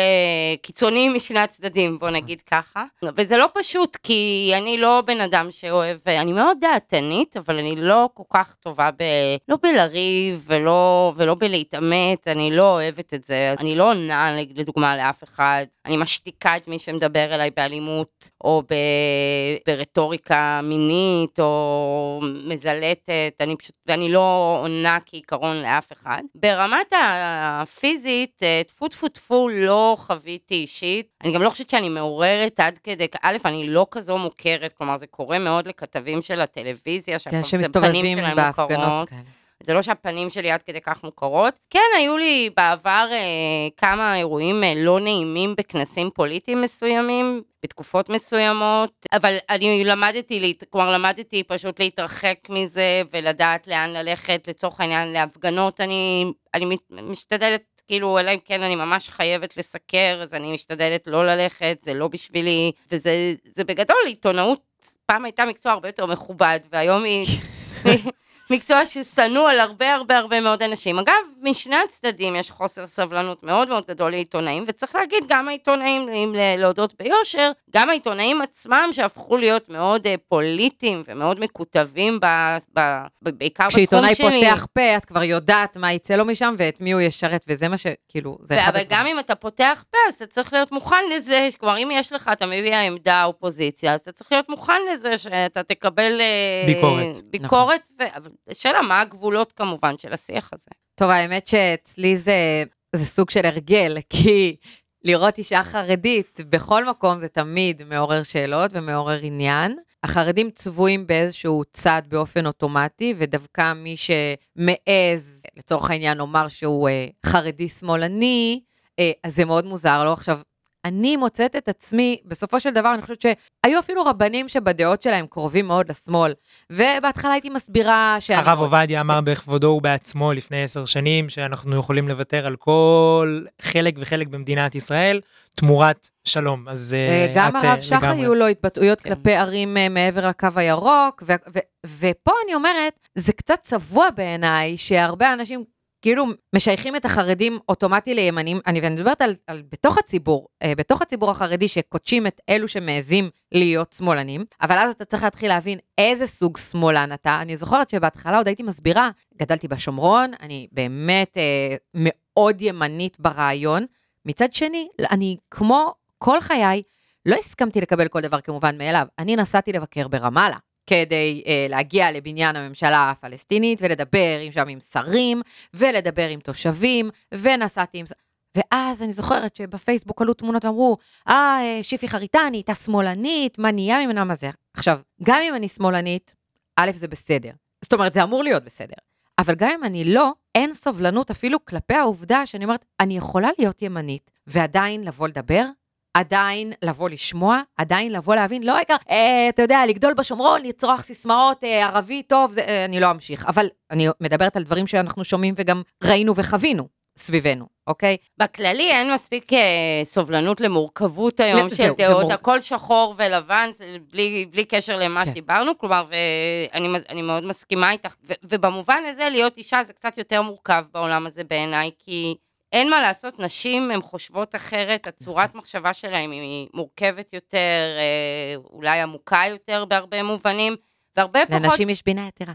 קיצונים משני הצדדים, בוא נגיד ככה. וזה לא פשוט, כי אני לא בן אדם שאוהב, אני מאוד דעתנית, אבל אני לא כל כך טובה ב... לא בלריב ולא, ולא בלהתעמת, אני לא אוהבת את זה. אני לא עונה, לדוגמה, לאף אחד. אני משתיקה את מי שמדבר אליי באלימות, או ב... ברטוריקה מינית, או מזלטת. אני פשוט, ואני לא עונה כעיקרון לאף אחד. ברמת הפיזית, אה, טפו טפו טפו לא חוויתי אישית. אני גם לא חושבת שאני מעוררת עד כדי, א', אני לא כזו מוכרת, כלומר זה קורה מאוד לכתבים של הטלוויזיה, כן, שמסתובבים בהפגנות כאלה. זה לא שהפנים שלי עד כדי כך מוכרות. כן, היו לי בעבר אה, כמה אירועים אה, לא נעימים בכנסים פוליטיים מסוימים, בתקופות מסוימות, אבל אני למדתי, כלומר למדתי פשוט להתרחק מזה ולדעת לאן ללכת, לצורך העניין להפגנות, אני, אני משתדלת כאילו, אלא אם כן אני ממש חייבת לסקר, אז אני משתדלת לא ללכת, זה לא בשבילי, וזה בגדול, עיתונאות פעם הייתה מקצוע הרבה יותר מכובד, והיום היא... מקצוע ששנוא על הרבה הרבה הרבה מאוד אנשים. אגב, משני הצדדים יש חוסר סבלנות מאוד מאוד גדול לעיתונאים, וצריך להגיד, גם העיתונאים, אם להודות ביושר, גם העיתונאים עצמם שהפכו להיות מאוד uh, פוליטיים ומאוד מקוטבים, ב, ב, ב, בעיקר בתחום שלי. כשעיתונאי פותח פה, את כבר יודעת מה יצא לו משם ואת מי הוא ישרת, וזה מה שכאילו, זה אחד הדברים. אבל גם אם אתה פותח פה, אז אתה צריך להיות מוכן לזה, כלומר, אם יש לך, אתה מביע עמדה אופוזיציה, אז אתה צריך להיות מוכן לזה שאתה תקבל... ביקורת. ביקורת, נכון. ו... שאלה, מה הגבולות כמובן של השיח הזה? טוב, האמת שאצלי זה, זה סוג של הרגל, כי לראות אישה חרדית בכל מקום זה תמיד מעורר שאלות ומעורר עניין. החרדים צבועים באיזשהו צד באופן אוטומטי, ודווקא מי שמעז, לצורך העניין, לומר שהוא אה, חרדי שמאלני, אה, אז זה מאוד מוזר לו. עכשיו, אני מוצאת את עצמי, בסופו של דבר, אני חושבת שהיו אפילו רבנים שבדעות שלהם קרובים מאוד לשמאל, ובהתחלה הייתי מסבירה ש... הרב עובדיה אמר בכבודו ובעצמו לפני עשר שנים, שאנחנו יכולים לוותר על כל חלק וחלק במדינת ישראל, תמורת שלום, אז אה, את גם הרב שח היו לו התבטאויות כן. כלפי ערים אה, מעבר לקו הירוק, ופה אני אומרת, זה קצת צבוע בעיניי, שהרבה אנשים כאילו משייכים את החרדים אוטומטי לימנים, אני מדברת על, על בתוך הציבור, אה, בתוך הציבור החרדי שקודשים את אלו שמעזים להיות שמאלנים, אבל אז אתה צריך להתחיל להבין איזה סוג שמאלן אתה. אני זוכרת שבהתחלה עוד הייתי מסבירה, גדלתי בשומרון, אני באמת אה, מאוד ימנית ברעיון. מצד שני, אני כמו כל חיי, לא הסכמתי לקבל כל דבר כמובן מאליו. אני נסעתי לבקר ברמאללה. כדי אה, להגיע לבניין הממשלה הפלסטינית ולדבר עם שם עם שרים, ולדבר עם תושבים, ונסעתי עם... ואז אני זוכרת שבפייסבוק עלו תמונות ואמרו, אה, אה שיפי חריטני, הייתה שמאלנית, מה נהיה ממנה, מה זה? עכשיו, גם אם אני שמאלנית, א', זה בסדר. זאת אומרת, זה אמור להיות בסדר. אבל גם אם אני לא, אין סובלנות אפילו כלפי העובדה שאני אומרת, אני יכולה להיות ימנית ועדיין לבוא לדבר עדיין לבוא לשמוע, עדיין לבוא להבין, לא העיקר, אה, אתה יודע, לגדול בשומרון, לצרוח סיסמאות, אה, ערבי טוב, זה, אה, אני לא אמשיך. אבל אני מדברת על דברים שאנחנו שומעים וגם ראינו וחווינו סביבנו, אוקיי? בכללי אין מספיק אה, סובלנות למורכבות היום של זהו, דעות, מור... הכל שחור ולבן, בלי, בלי קשר למה כן. שדיברנו, כלומר, ואני מאוד מסכימה איתך, ו, ובמובן הזה להיות אישה זה קצת יותר מורכב בעולם הזה בעיניי, כי... אין מה לעשות, נשים הן חושבות אחרת, הצורת מחשבה שלהן היא מורכבת יותר, אה, אולי עמוקה יותר בהרבה מובנים, והרבה פחות... לנשים יש בינה יתרה.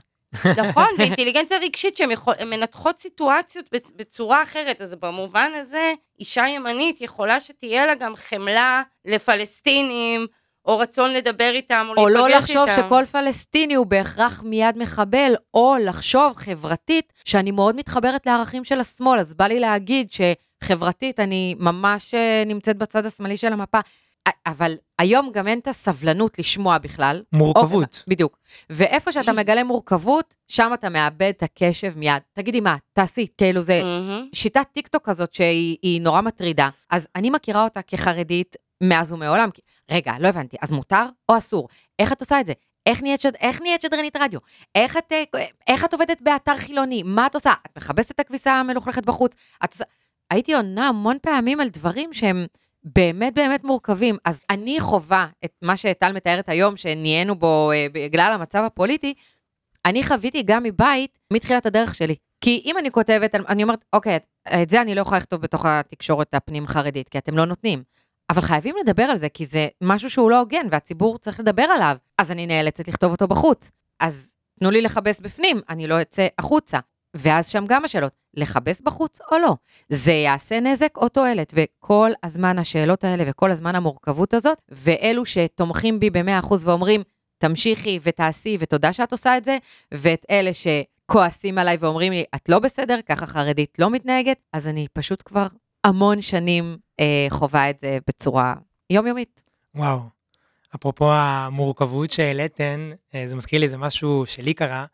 נכון, ואינטליגנציה רגשית שהן יכול... מנתחות סיטואציות בצורה אחרת, אז במובן הזה, אישה ימנית יכולה שתהיה לה גם חמלה לפלסטינים, או רצון לדבר איתם, או, או לא להיפגש איתם. או לא לחשוב שכל פלסטיני הוא בהכרח מיד מחבל, או לחשוב חברתית שאני מאוד מתחברת לערכים של השמאל, אז בא לי להגיד שחברתית אני ממש אה, נמצאת בצד השמאלי של המפה. אבל היום גם אין את הסבלנות לשמוע בכלל. מורכבות. או, בדיוק. ואיפה שאתה מגלה מורכבות, שם אתה מאבד את הקשב מיד. תגידי מה, תעשי, כאילו זה שיטת טיקטוק כזאת שהיא נורא מטרידה. אז אני מכירה אותה כחרדית מאז ומעולם. רגע, לא הבנתי, אז מותר או אסור? איך את עושה את זה? איך נהיית, שד... איך נהיית שדרנית רדיו? איך את, אה, איך את עובדת באתר חילוני? מה את עושה? את מכבסת את הכביסה המלוכלכת בחוץ? את עושה... הייתי עונה המון פעמים על דברים שהם באמת באמת מורכבים. אז אני חווה את מה שטל מתארת היום, שנהיינו בו אה, בגלל המצב הפוליטי, אני חוויתי גם מבית מתחילת הדרך שלי. כי אם אני כותבת, אני אומרת, אוקיי, את זה אני לא יכולה לכתוב בתוך התקשורת הפנים-חרדית, כי אתם לא נותנים. אבל חייבים לדבר על זה, כי זה משהו שהוא לא הוגן, והציבור צריך לדבר עליו. אז אני נאלצת לכתוב אותו בחוץ. אז תנו לי לכבס בפנים, אני לא אצא החוצה. ואז שם גם השאלות, לכבס בחוץ או לא? זה יעשה נזק או תועלת? וכל הזמן השאלות האלה וכל הזמן המורכבות הזאת, ואלו שתומכים בי ב-100% ואומרים, תמשיכי ותעשי ותודה שאת עושה את זה, ואת אלה שכועסים עליי ואומרים לי, את לא בסדר, ככה חרדית לא מתנהגת, אז אני פשוט כבר המון שנים אה, חווה את זה בצורה יומיומית. וואו. אפרופו המורכבות שהעליתן, אה, זה מזכיר לי, זה משהו שלי קרה.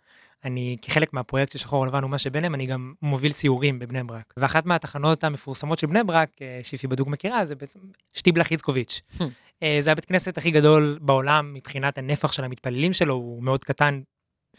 אני, כחלק מהפרויקט של שחור לבן ומה שביניהם, אני גם מוביל סיורים בבני ברק. ואחת מהתחנות המפורסמות של בני ברק, אה, שיפי בדוק מכירה, זה בעצם שטיבלח איצקוביץ'. Hmm. אה, זה הבית כנסת הכי גדול בעולם מבחינת הנפח של המתפללים שלו, הוא מאוד קטן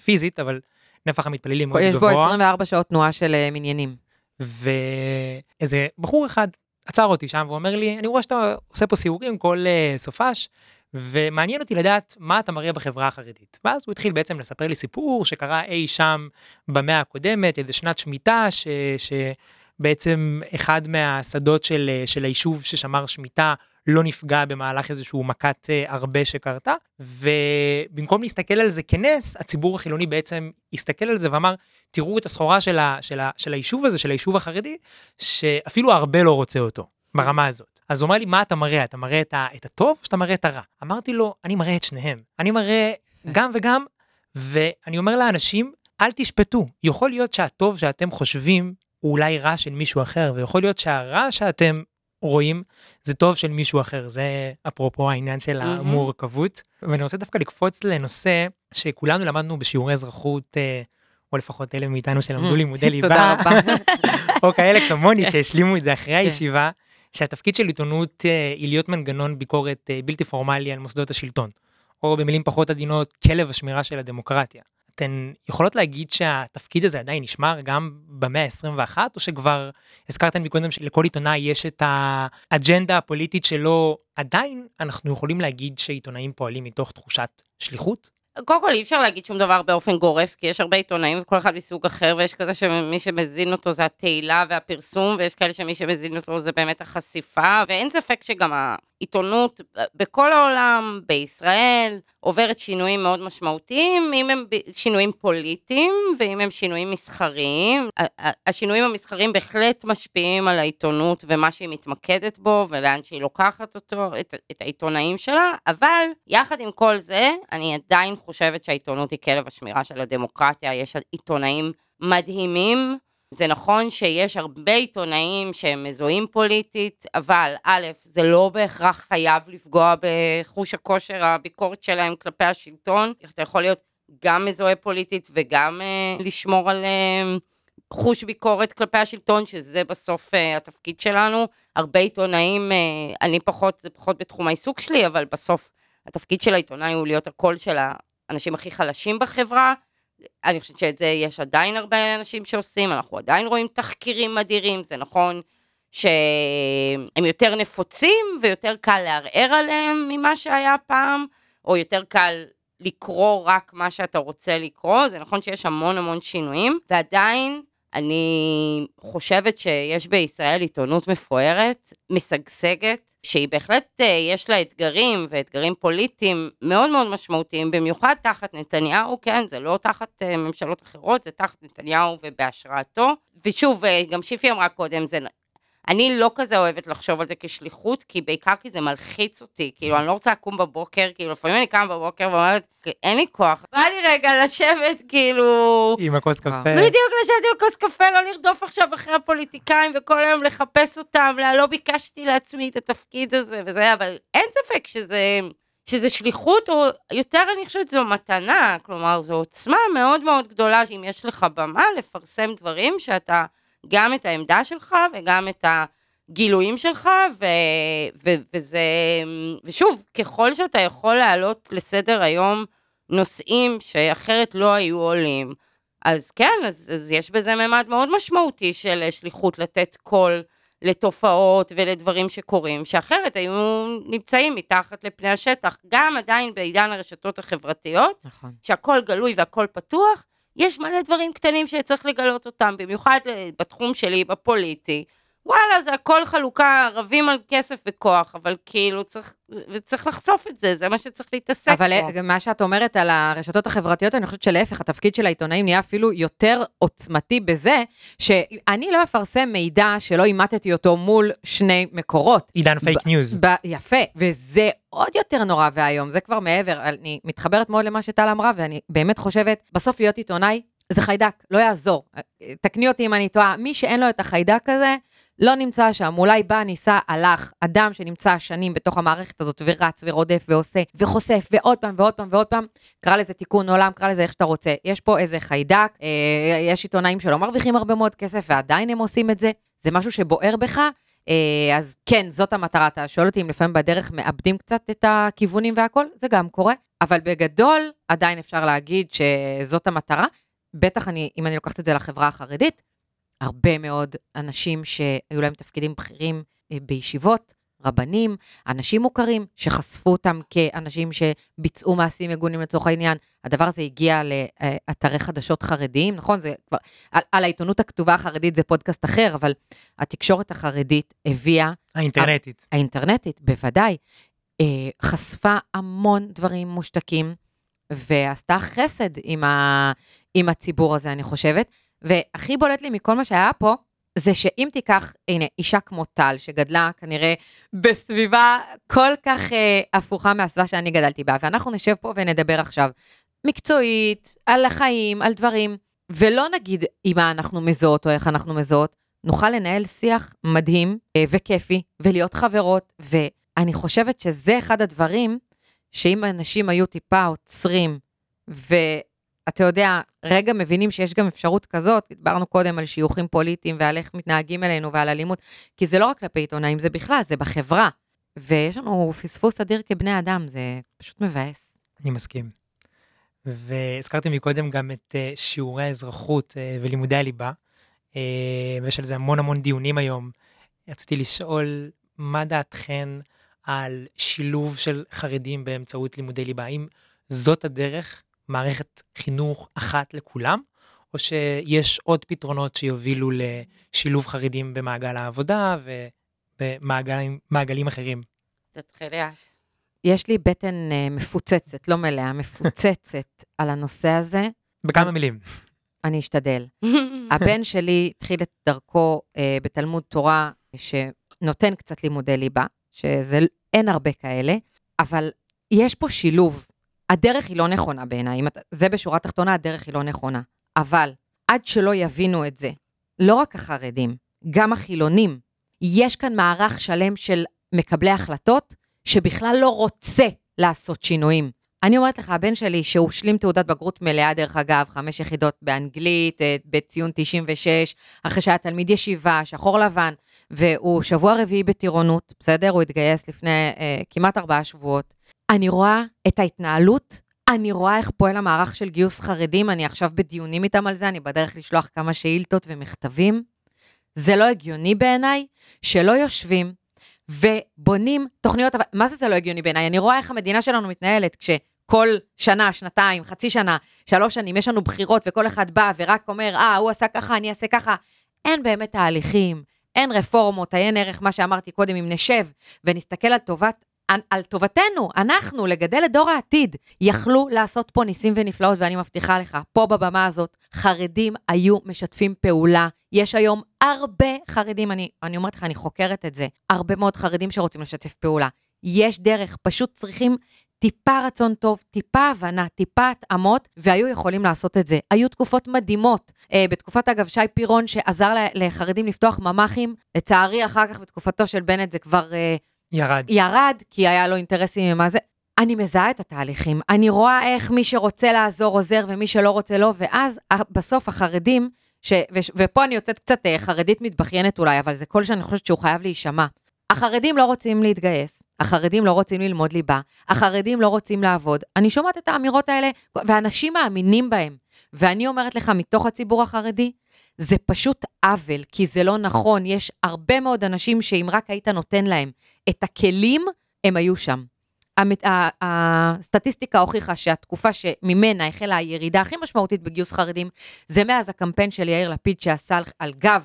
פיזית, אבל נפח המתפללים מאוד גבוה. יש בו 24 שעות תנועה של מניינים. ואיזה בחור אחד עצר אותי שם ואומר לי, אני רואה שאתה עושה פה סיורים כל uh, סופש, ומעניין אותי לדעת מה אתה מראה בחברה החרדית. ואז הוא התחיל בעצם לספר לי סיפור שקרה אי שם במאה הקודמת, איזה שנת שמיטה, ש... שבעצם אחד מהשדות של, של היישוב ששמר שמיטה לא נפגע במהלך איזשהו מכת אה, הרבה שקרתה, ובמקום להסתכל על זה כנס, הציבור החילוני בעצם הסתכל על זה ואמר, תראו את הסחורה של, ה, של, ה, של היישוב הזה, של היישוב החרדי, שאפילו הרבה לא רוצה אותו, ברמה הזאת. אז הוא אמר לי, מה אתה מראה? אתה מראה את, ה, את הטוב או שאתה מראה את הרע? אמרתי לו, אני מראה את שניהם. אני מראה גם וגם, ואני אומר לאנשים, אל תשפטו. יכול להיות שהטוב שאתם חושבים הוא אולי רע של מישהו אחר, ויכול להיות שהרע שאתם רואים, זה טוב של מישהו אחר, זה אפרופו העניין של המורכבות. ואני רוצה דווקא לקפוץ לנושא שכולנו למדנו בשיעורי אזרחות, אה, או לפחות אלה מאיתנו שלמדו לימודי ליבה, תודה רבה. או כאלה כמוני שהשלימו את זה אחרי כן. הישיבה, שהתפקיד של עיתונות אה, היא להיות מנגנון ביקורת אה, בלתי פורמלי על מוסדות השלטון, או במילים פחות עדינות, כלב השמירה של הדמוקרטיה. אתן יכולות להגיד שהתפקיד הזה עדיין נשמר גם במאה ה-21, או שכבר הזכרתן מקודם שלכל עיתונאי יש את האג'נדה הפוליטית שלו, עדיין אנחנו יכולים להגיד שעיתונאים פועלים מתוך תחושת שליחות? קודם כל אי אפשר להגיד שום דבר באופן גורף, כי יש הרבה עיתונאים וכל אחד מסוג אחר, ויש כזה שמי שמזין אותו זה התהילה והפרסום, ויש כאלה שמי שמזין אותו זה באמת החשיפה, ואין ספק שגם העיתונות בכל העולם, בישראל, עוברת שינויים מאוד משמעותיים, אם הם שינויים פוליטיים ואם הם שינויים מסחריים. השינויים המסחריים בהחלט משפיעים על העיתונות ומה שהיא מתמקדת בו ולאן שהיא לוקחת אותו, את, את העיתונאים שלה, אבל יחד עם כל זה, אני עדיין חושבת שהעיתונות היא כלב השמירה של הדמוקרטיה, יש עיתונאים מדהימים. זה נכון שיש הרבה עיתונאים שהם מזוהים פוליטית, אבל א', זה לא בהכרח חייב לפגוע בחוש הכושר הביקורת שלהם כלפי השלטון. אתה יכול להיות גם מזוהה פוליטית וגם uh, לשמור על uh, חוש ביקורת כלפי השלטון, שזה בסוף uh, התפקיד שלנו. הרבה עיתונאים, uh, אני פחות, זה פחות בתחום העיסוק שלי, אבל בסוף התפקיד של העיתונאי הוא להיות הקול של האנשים הכי חלשים בחברה. אני חושבת שאת זה יש עדיין הרבה אנשים שעושים, אנחנו עדיין רואים תחקירים אדירים, זה נכון שהם יותר נפוצים ויותר קל לערער עליהם ממה שהיה פעם, או יותר קל לקרוא רק מה שאתה רוצה לקרוא, זה נכון שיש המון המון שינויים, ועדיין אני חושבת שיש בישראל עיתונות מפוארת, משגשגת, שהיא בהחלט אה, יש לה אתגרים ואתגרים פוליטיים מאוד מאוד משמעותיים, במיוחד תחת נתניהו, כן, זה לא תחת אה, ממשלות אחרות, זה תחת נתניהו ובהשראתו. ושוב, אה, גם שיפי אמרה קודם, זה אני לא כזה אוהבת לחשוב על זה כשליחות, כי בעיקר כי זה מלחיץ אותי, כאילו, אני לא רוצה לקום בבוקר, כאילו, לפעמים אני קמה בבוקר ואומרת, אין לי כוח, בא לי רגע לשבת, כאילו... עם הכוס קפה. בדיוק, לשבת עם הכוס קפה, לא לרדוף עכשיו אחרי הפוליטיקאים וכל היום לחפש אותם, לא ביקשתי לעצמי את התפקיד הזה וזה, אבל אין ספק שזה... שזה שליחות, או יותר אני חושבת זו מתנה, כלומר זו עוצמה מאוד מאוד גדולה, שאם יש לך במה לפרסם דברים שאתה גם את העמדה שלך וגם את הגילויים שלך, ו, ו, וזה, ושוב, ככל שאתה יכול להעלות לסדר היום נושאים שאחרת לא היו עולים, אז כן, אז, אז יש בזה ממד מאוד משמעותי של שליחות לתת קול לתופעות ולדברים שקורים, שאחרת היו נמצאים מתחת לפני השטח. גם עדיין בעידן הרשתות החברתיות, נכון. שהכל גלוי והכל פתוח, יש מלא דברים קטנים שצריך לגלות אותם, במיוחד אה, בתחום שלי, בפוליטי. וואלה, זה הכל חלוקה, רבים על כסף וכוח, אבל כאילו צריך, וצריך לחשוף את זה, זה מה שצריך להתעסק אבל בו. אה, מה שאת אומרת על הרשתות החברתיות, אני חושבת שלהפך, התפקיד של העיתונאים נהיה אפילו יותר עוצמתי בזה, שאני לא אפרסם מידע שלא אימתתי אותו מול שני מקורות. עידן פייק ניוז. יפה, וזה עוד יותר נורא ואיום, זה כבר מעבר. אני מתחברת מאוד למה שטל אמרה, ואני באמת חושבת, בסוף להיות עיתונאי זה חיידק, לא יעזור. תקני אותי אם אני טועה, מי שאין לו את החיידק הזה, לא נמצא שם, אולי בא, ניסה, הלך. אדם שנמצא שנים בתוך המערכת הזאת ורץ ורודף ועושה וחושף ועוד פעם ועוד פעם ועוד פעם, קרא לזה תיקון עולם, קרא לזה איך שאתה רוצה. יש פה איזה חיידק, אה, יש עיתונאים שלא מרוויחים הרבה מאוד כסף ועדיין הם עושים את זה, זה משהו שבוער בך. אה, אז כן, זאת המטרה. אתה שואל אותי אם לפעמים בדרך מאבדים קצת את הכיוונים והכל, זה גם קורה. אבל בגדול, עדיין אפשר להגיד שזאת המטרה. בטח אני, אם אני לוקחת את זה לחברה החרדית, הרבה מאוד אנשים שהיו להם תפקידים בכירים אה, בישיבות, רבנים, אנשים מוכרים, שחשפו אותם כאנשים שביצעו מעשים מגונים לצורך העניין. הדבר הזה הגיע לאתרי חדשות חרדיים, נכון? זה כבר, על, על העיתונות הכתובה החרדית זה פודקאסט אחר, אבל התקשורת החרדית הביאה, האינטרנטית. האינטרנטית, בוודאי, אה, חשפה המון דברים מושתקים, ועשתה חסד עם, ה, עם הציבור הזה, אני חושבת. והכי בולט לי מכל מה שהיה פה, זה שאם תיקח, הנה, אישה כמו טל, שגדלה כנראה בסביבה כל כך אה, הפוכה מהסביבה שאני גדלתי בה, ואנחנו נשב פה ונדבר עכשיו מקצועית, על החיים, על דברים, ולא נגיד עם מה אנחנו מזהות או איך אנחנו מזהות, נוכל לנהל שיח מדהים אה, וכיפי, ולהיות חברות, ואני חושבת שזה אחד הדברים שאם אנשים היו טיפה עוצרים, ואתה יודע, רגע מבינים שיש גם אפשרות כזאת, דיברנו קודם על שיוכים פוליטיים ועל איך מתנהגים אלינו ועל אלימות, כי זה לא רק כלפי עיתונאים, זה בכלל, זה בחברה. ויש לנו פספוס אדיר כבני אדם, זה פשוט מבאס. אני מסכים. והזכרתי מקודם גם את אה, שיעורי האזרחות אה, ולימודי הליבה, אה, ויש על זה המון המון דיונים היום. רציתי לשאול, מה דעתכן על שילוב של חרדים באמצעות לימודי ליבה? האם זאת הדרך, מערכת חינוך אחת לכולם, או שיש עוד פתרונות שיובילו לשילוב חרדים במעגל העבודה ובמעגלים מעגלים אחרים? תתחילי את. יש לי בטן אה, מפוצצת, לא מלאה, מפוצצת על הנושא הזה. בכמה מילים. אני אשתדל. הבן שלי התחיל את דרכו אה, בתלמוד תורה, שנותן קצת לימודי ליבה, שזה, אין הרבה כאלה, אבל יש פה שילוב. הדרך היא לא נכונה בעיניי, זה בשורה התחתונה, הדרך היא לא נכונה. אבל עד שלא יבינו את זה, לא רק החרדים, גם החילונים, יש כאן מערך שלם של מקבלי החלטות, שבכלל לא רוצה לעשות שינויים. אני אומרת לך, הבן שלי, שהוא השלים תעודת בגרות מלאה, דרך אגב, חמש יחידות באנגלית, אה, בציון 96, אחרי שהיה תלמיד ישיבה, שחור לבן, והוא שבוע רביעי בטירונות, בסדר? הוא התגייס לפני אה, כמעט ארבעה שבועות. אני רואה את ההתנהלות, אני רואה איך פועל המערך של גיוס חרדים, אני עכשיו בדיונים איתם על זה, אני בדרך לשלוח כמה שאילתות ומכתבים. זה לא הגיוני בעיניי שלא יושבים ובונים תוכניות, מה זה זה לא הגיוני בעיניי? אני רואה איך המדינה שלנו מתנהלת כשכל שנה, שנתיים, חצי שנה, שלוש שנים, יש לנו בחירות וכל אחד בא ורק אומר, אה, הוא עשה ככה, אני אעשה ככה. אין באמת תהליכים, אין רפורמות, אין ערך, מה שאמרתי קודם, אם נשב ונסתכל על טובת על, טובתנו, אנחנו, לגדל את דור העתיד, יכלו לעשות פה ניסים ונפלאות, ואני מבטיחה לך, פה בבמה הזאת, חרדים היו משתפים פעולה. יש היום הרבה חרדים, אני, אני אומרת לך, אני חוקרת את זה, הרבה מאוד חרדים שרוצים לשתף פעולה. יש דרך, פשוט צריכים טיפה רצון טוב, טיפה הבנה, טיפה התאמות, והיו יכולים לעשות את זה. היו תקופות מדהימות. אה, בתקופת, אגב, שי פירון, שעזר לחרדים לפתוח ממ"חים, לצערי, אחר כך, בתקופתו של בנט, זה כבר... אה, ירד. ירד, כי היה לו אינטרסים עם זה. אני מזהה את התהליכים, אני רואה איך מי שרוצה לעזור עוזר ומי שלא רוצה לא, ואז ה- בסוף החרדים, ש, ו, ופה אני יוצאת קצת אה, חרדית מתבכיינת אולי, אבל זה קול שאני חושבת שהוא חייב להישמע. החרדים לא רוצים להתגייס, החרדים לא רוצים ללמוד ליבה, החרדים לא רוצים לעבוד. אני שומעת את האמירות האלה, ואנשים מאמינים בהם. ואני אומרת לך, מתוך הציבור החרדי, זה פשוט עוול, כי זה לא נכון. יש הרבה מאוד אנשים שאם רק היית נותן להם את הכלים, הם היו שם. המת- הסטטיסטיקה הוכיחה שהתקופה שממנה החלה הירידה הכי משמעותית בגיוס חרדים, זה מאז הקמפיין של יאיר לפיד שעשה על גב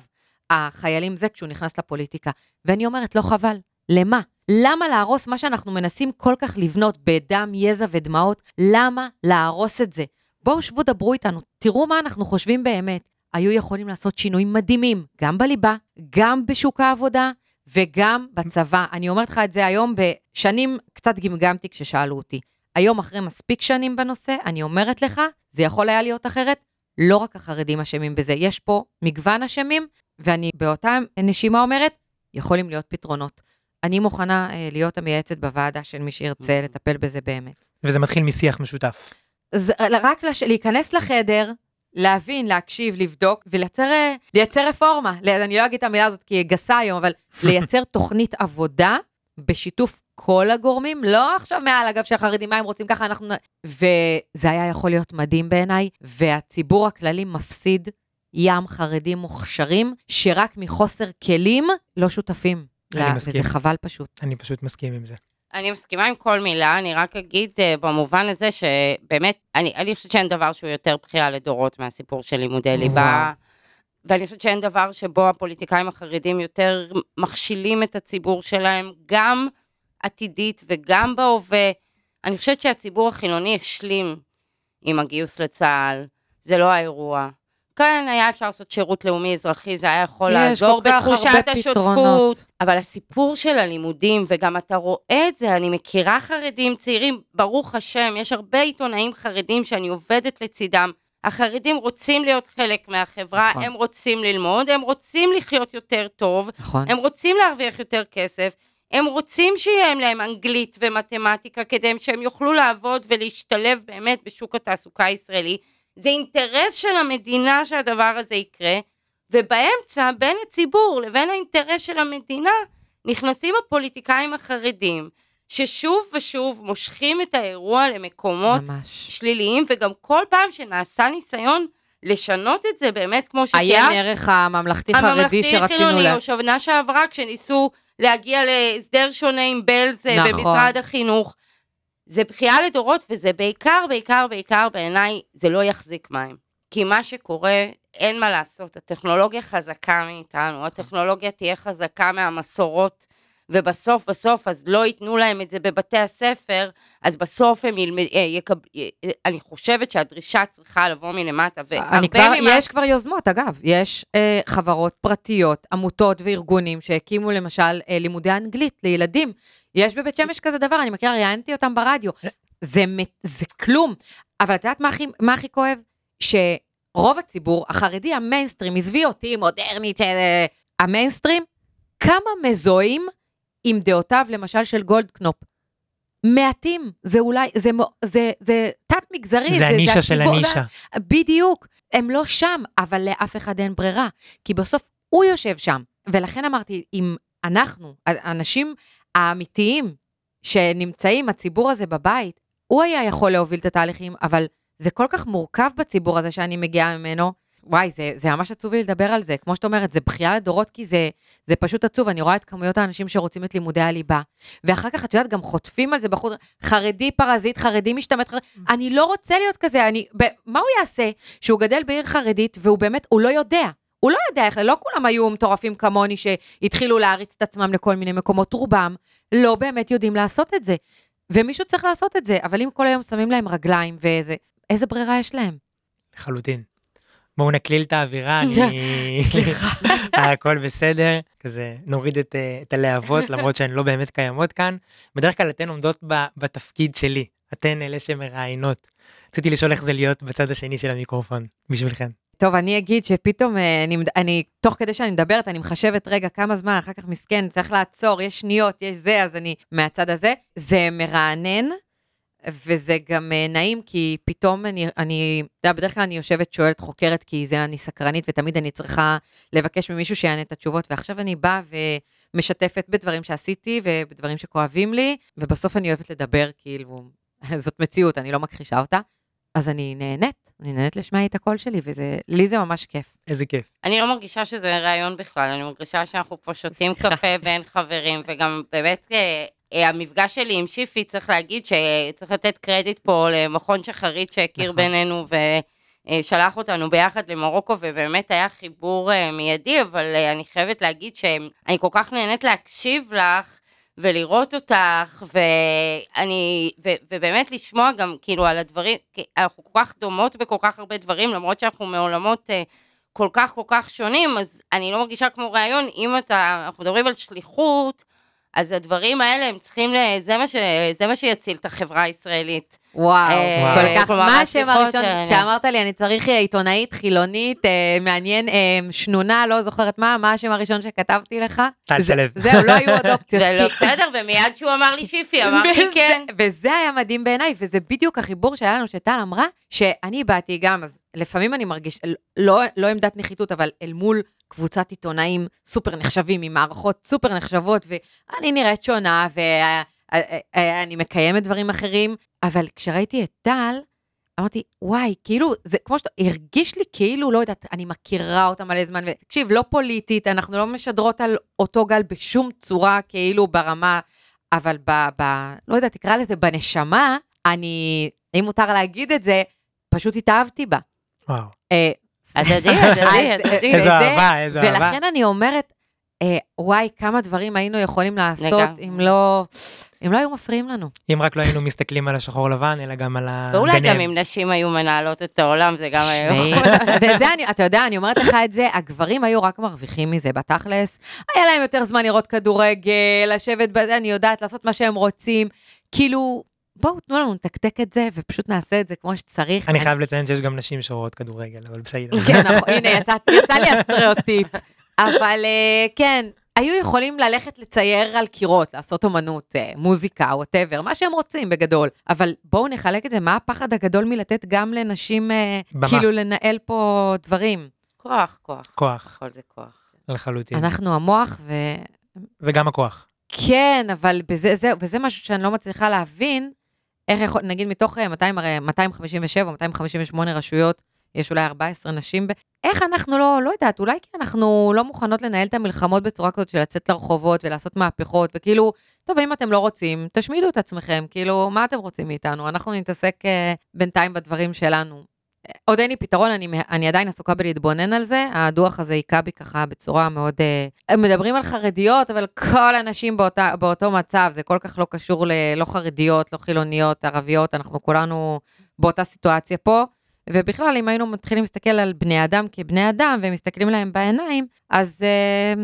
החיילים זה כשהוא נכנס לפוליטיקה. ואני אומרת, לא חבל. למה? למה להרוס מה שאנחנו מנסים כל כך לבנות בדם, יזע ודמעות? למה להרוס את זה? בואו שבו דברו איתנו, תראו מה אנחנו חושבים באמת. היו יכולים לעשות שינויים מדהימים, גם בליבה, גם בשוק העבודה וגם בצבא. אני אומרת לך את זה היום בשנים, קצת גמגמתי כששאלו אותי. היום, אחרי מספיק שנים בנושא, אני אומרת לך, זה יכול היה להיות אחרת. לא רק החרדים אשמים בזה, יש פה מגוון אשמים, ואני באותה נשימה אומרת, יכולים להיות פתרונות. אני מוכנה אה, להיות המייעצת בוועדה של מי שירצה לטפל בזה באמת. וזה מתחיל משיח משותף. זה, רק לש, להיכנס לחדר, להבין, להקשיב, לבדוק, ולייצר אה, לייצר רפורמה. אני לא אגיד את המילה הזאת כי היא גסה היום, אבל לייצר תוכנית עבודה בשיתוף כל הגורמים, לא עכשיו מעל הגב של החרדים, מה הם רוצים ככה, אנחנו... וזה היה יכול להיות מדהים בעיניי, והציבור הכללי מפסיד ים חרדים מוכשרים, שרק מחוסר כלים לא שותפים. אני לה- מסכים. וזה חבל פשוט. אני פשוט מסכים עם זה. אני מסכימה עם כל מילה, אני רק אגיד uh, במובן הזה שבאמת, אני, אני חושבת שאין דבר שהוא יותר בכייה לדורות מהסיפור של לימודי ליבה. ואני חושבת שאין דבר שבו הפוליטיקאים החרדים יותר מכשילים את הציבור שלהם, גם עתידית וגם בהווה. אני חושבת שהציבור החילוני השלים עם הגיוס לצה"ל, זה לא האירוע. כן, היה אפשר לעשות שירות לאומי אזרחי, זה היה יכול לעזור בתחושת השותפות. אבל הסיפור של הלימודים, וגם אתה רואה את זה, אני מכירה חרדים צעירים, ברוך השם, יש הרבה עיתונאים חרדים שאני עובדת לצידם. החרדים רוצים להיות חלק מהחברה, נכון. הם רוצים ללמוד, הם רוצים לחיות יותר טוב, נכון. הם רוצים להרוויח יותר כסף, הם רוצים שיהיה להם אנגלית ומתמטיקה כדי שהם יוכלו לעבוד ולהשתלב באמת בשוק התעסוקה הישראלי. זה אינטרס של המדינה שהדבר הזה יקרה, ובאמצע, בין הציבור לבין האינטרס של המדינה, נכנסים הפוליטיקאים החרדים, ששוב ושוב מושכים את האירוע למקומות ממש. שליליים, וגם כל פעם שנעשה ניסיון לשנות את זה, באמת כמו שתיארת, עיין ערך הממלכתי-חרדי שרצינו הממלכתי-חילוני. או שנה שעברה, כשניסו להגיע להסדר שונה עם בלז אה, נכון. במשרד החינוך. זה בכייה לדורות, וזה בעיקר, בעיקר, בעיקר בעיניי, זה לא יחזיק מים. כי מה שקורה, אין מה לעשות, הטכנולוגיה חזקה מאיתנו, הטכנולוגיה תהיה חזקה מהמסורות, ובסוף, בסוף, אז לא ייתנו להם את זה בבתי הספר, אז בסוף הם ילמד... אה, יקב... אה, אני חושבת שהדרישה צריכה לבוא מלמטה, והרבה כבר, ממה... יש כבר יוזמות, אגב, יש אה, חברות פרטיות, עמותות וארגונים שהקימו למשל אה, לימודי אנגלית לילדים. יש בבית שמש כזה דבר, אני מכירה, ראיינתי אותם ברדיו. זה, זה כלום. אבל את יודעת מה הכי, מה הכי כואב? שרוב הציבור, החרדי המיינסטרים, עזבי אותי, מודרנית, אה, המיינסטרים, כמה מזוהים עם דעותיו, למשל, של גולדקנופ. מעטים, זה אולי, זה, מו- זה, זה תת-מגזרי. זה הנישה של הציבור- הנישה. בדיוק, הם לא שם, אבל לאף אחד אין ברירה, כי בסוף הוא יושב שם. ולכן אמרתי, אם אנחנו, האנשים האמיתיים שנמצאים, הציבור הזה בבית, הוא היה יכול להוביל את התהליכים, אבל זה כל כך מורכב בציבור הזה שאני מגיעה ממנו. וואי, זה, זה ממש עצוב לי לדבר על זה. כמו שאת אומרת, זה בכייה לדורות, כי זה, זה פשוט עצוב. אני רואה את כמויות האנשים שרוצים את לימודי הליבה. ואחר כך, את יודעת, גם חוטפים על זה בחוץ, חרדי פרזיט, חרדי משתמט, חרדי... אני לא רוצה להיות כזה, אני... ב... מה הוא יעשה שהוא גדל בעיר חרדית, והוא באמת, הוא לא יודע. הוא לא יודע איך, לא כולם היו מטורפים כמוני שהתחילו להריץ את עצמם לכל מיני מקומות, רובם לא באמת יודעים לעשות את זה. ומישהו צריך לעשות את זה, אבל אם כל היום שמים להם רגליים ואיזה, איזה ברירה יש להם? לחלוטין. בואו נקליל את האווירה, אני... סליחה. הכל בסדר, כזה נוריד את, אה, את הלהבות למרות שהן לא באמת קיימות כאן. בדרך כלל אתן עומדות ב, בתפקיד שלי, אתן אלה שמראיינות. רציתי לשאול איך זה להיות בצד השני של המיקרופון, בשבילכן. טוב, אני אגיד שפתאום, אה, אני, אני, תוך כדי שאני מדברת, אני מחשבת, רגע, כמה זמן, אחר כך מסכן, צריך לעצור, יש שניות, יש זה, אז אני מהצד הזה. זה מרענן, וזה גם אה, נעים, כי פתאום אני, אני, אתה יודע, בדרך כלל אני יושבת, שואלת, חוקרת, כי זה אני סקרנית, ותמיד אני צריכה לבקש ממישהו שיענה את התשובות, ועכשיו אני באה ומשתפת בדברים שעשיתי, ובדברים שכואבים לי, ובסוף אני אוהבת לדבר, כאילו, זאת מציאות, אני לא מכחישה אותה. אז אני נהנית, אני נהנית לשמוע את הקול שלי, ולי זה ממש כיף. איזה כיף. אני לא מרגישה שזה ראיון בכלל, אני מרגישה שאנחנו פה שותים קפה בין חברים, וגם באמת אה, המפגש שלי עם שיפי, צריך להגיד שצריך לתת קרדיט פה למכון שחרית שהכיר נכון. בינינו ושלח אותנו ביחד למרוקו, ובאמת היה חיבור אה, מיידי, אבל אה, אני חייבת להגיד שאני כל כך נהנית להקשיב לך. ולראות אותך, ואני, ו, ובאמת לשמוע גם כאילו על הדברים, אנחנו כל כך דומות בכל כך הרבה דברים, למרות שאנחנו מעולמות אה, כל כך כל כך שונים, אז אני לא מרגישה כמו ראיון, אם אתה, אנחנו מדברים על שליחות, אז הדברים האלה הם צריכים, ל, זה מה, ש, זה מה שיציל את החברה הישראלית. וואו, אה, כל כך. כלומר, מה השם הראשון האלה. שאמרת לי, אני צריך אה, עיתונאית חילונית, אה, מעניין, אה, שנונה, לא זוכרת מה, מה השם הראשון שכתבתי לך? טל זה- שלו. זהו, לא היו עוד אופציות. זה לא בסדר, ומיד שהוא אמר לי שיפי, אמרתי וזה- כן. וזה היה מדהים בעיניי, וזה בדיוק החיבור שהיה לנו, שטל אמרה, שאני באתי גם, אז לפעמים אני מרגיש, לא, לא עמדת נחיתות, אבל אל מול קבוצת עיתונאים סופר נחשבים, עם מערכות סופר נחשבות, ואני נראית שונה, ואני מקיימת דברים אחרים, אבל כשראיתי את טל, אמרתי, וואי, כאילו, זה כמו שאתה, הרגיש לי כאילו, לא יודעת, אני מכירה אותה מלא זמן, ותקשיב, לא פוליטית, אנחנו לא משדרות על אותו גל בשום צורה, כאילו, ברמה, אבל ב, ב... לא יודעת, תקרא לזה בנשמה, אני, אם מותר להגיד את זה, פשוט התאהבתי בה. וואו. אה, הדדי, הדדי, אז- הדדי. איזו וזה- אהבה, איזו אהבה. ולכן אני אומרת, אה, וואי, כמה דברים היינו יכולים לעשות. אם לא, אם לא היו מפריעים לנו. אם רק לא היינו מסתכלים על השחור לבן, אלא גם על ה... ואולי. גם אם נשים היו מנהלות את העולם, זה גם היה... וזה, אני, אתה יודע, אני אומרת לך את זה, הגברים היו רק מרוויחים מזה, בתכלס. היה להם יותר זמן לראות כדורגל, לשבת בזה, אני יודעת, לעשות מה שהם רוצים. כאילו, בואו, תנו לנו לתקתק את זה, ופשוט נעשה את זה כמו שצריך. אני חייב לציין שיש גם נשים שרואות כדורגל, אבל בסדר. כן, נכון, הנה, יצא, לי הסטריאוטיפ. אבל אה, כן, היו יכולים ללכת לצייר על קירות, לעשות אומנות, אה, מוזיקה, whatever, מה שהם רוצים בגדול. אבל בואו נחלק את זה, מה הפחד הגדול מלתת גם לנשים, אה, במה. כאילו, לנהל פה דברים? כוח, כוח. כוח, הכל זה כוח. לחלוטין. אנחנו המוח, ו... וגם הכוח. כן, אבל בזה, זה, וזה משהו שאני לא מצליחה להבין, איך יכול, נגיד מתוך אה, 200, הרי 257, 258 רשויות, יש אולי 14 נשים, ב... איך אנחנו לא, לא יודעת, אולי כי אנחנו לא מוכנות לנהל את המלחמות בצורה כזאת של לצאת לרחובות ולעשות מהפכות, וכאילו, טוב, אם אתם לא רוצים, תשמידו את עצמכם, כאילו, מה אתם רוצים מאיתנו? אנחנו נתעסק אה, בינתיים בדברים שלנו. עוד אין לי פתרון, אני, אני עדיין עסוקה בלהתבונן על זה, הדוח הזה היכה בי ככה בצורה מאוד... אה, מדברים על חרדיות, אבל כל הנשים באותה, באותו מצב, זה כל כך לא קשור ללא חרדיות, לא חילוניות, ערביות, אנחנו כולנו באותה סיטואציה פה. ובכלל, אם היינו מתחילים להסתכל על בני אדם כבני אדם ומסתכלים להם בעיניים, אז אה,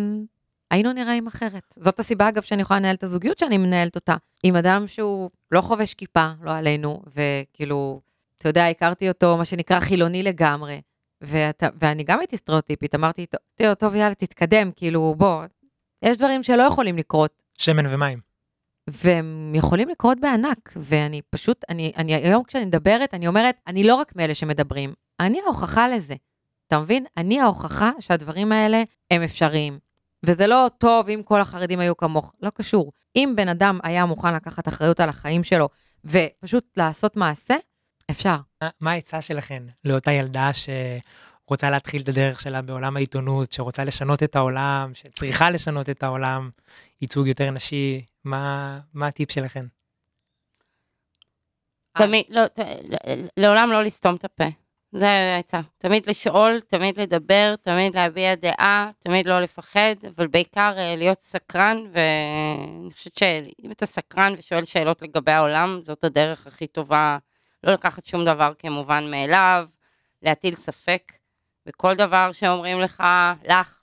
היינו נראים אחרת. זאת הסיבה, אגב, שאני יכולה לנהל את הזוגיות שאני מנהלת אותה. עם אדם שהוא לא חובש כיפה, לא עלינו, וכאילו, אתה יודע, הכרתי אותו, מה שנקרא, חילוני לגמרי. ואתה, ואני גם הייתי סטריאוטיפית, אמרתי, "טוב, טוב, יאללה, תתקדם, כאילו, בוא, יש דברים שלא יכולים לקרות, שמן ומים. והם יכולים לקרות בענק, ואני פשוט, אני, אני היום כשאני מדברת, אני אומרת, אני לא רק מאלה שמדברים, אני ההוכחה לזה. אתה מבין? אני ההוכחה שהדברים האלה הם אפשריים. וזה לא טוב אם כל החרדים היו כמוך, לא קשור. אם בן אדם היה מוכן לקחת אחריות על החיים שלו, ופשוט לעשות מעשה, אפשר. מה- העצה שלכן לאותה ילדה שרוצה להתחיל את הדרך שלה בעולם העיתונות, שרוצה לשנות את העולם, שצריכה לשנות את העולם, ייצוג יותר נשי, מה מה הטיפ שלכן? תמיד, לא, ת- לעולם לא לסתום את הפה. זה העצה. תמיד לשאול, תמיד לדבר, תמיד להביע דעה, תמיד לא לפחד, אבל בעיקר אה, להיות סקרן, ואני חושבת שאם אתה סקרן ושואל שאלות לגבי העולם, זאת הדרך הכי טובה, לא לקחת שום דבר כמובן מאליו, להטיל ספק בכל דבר שאומרים לך, לך.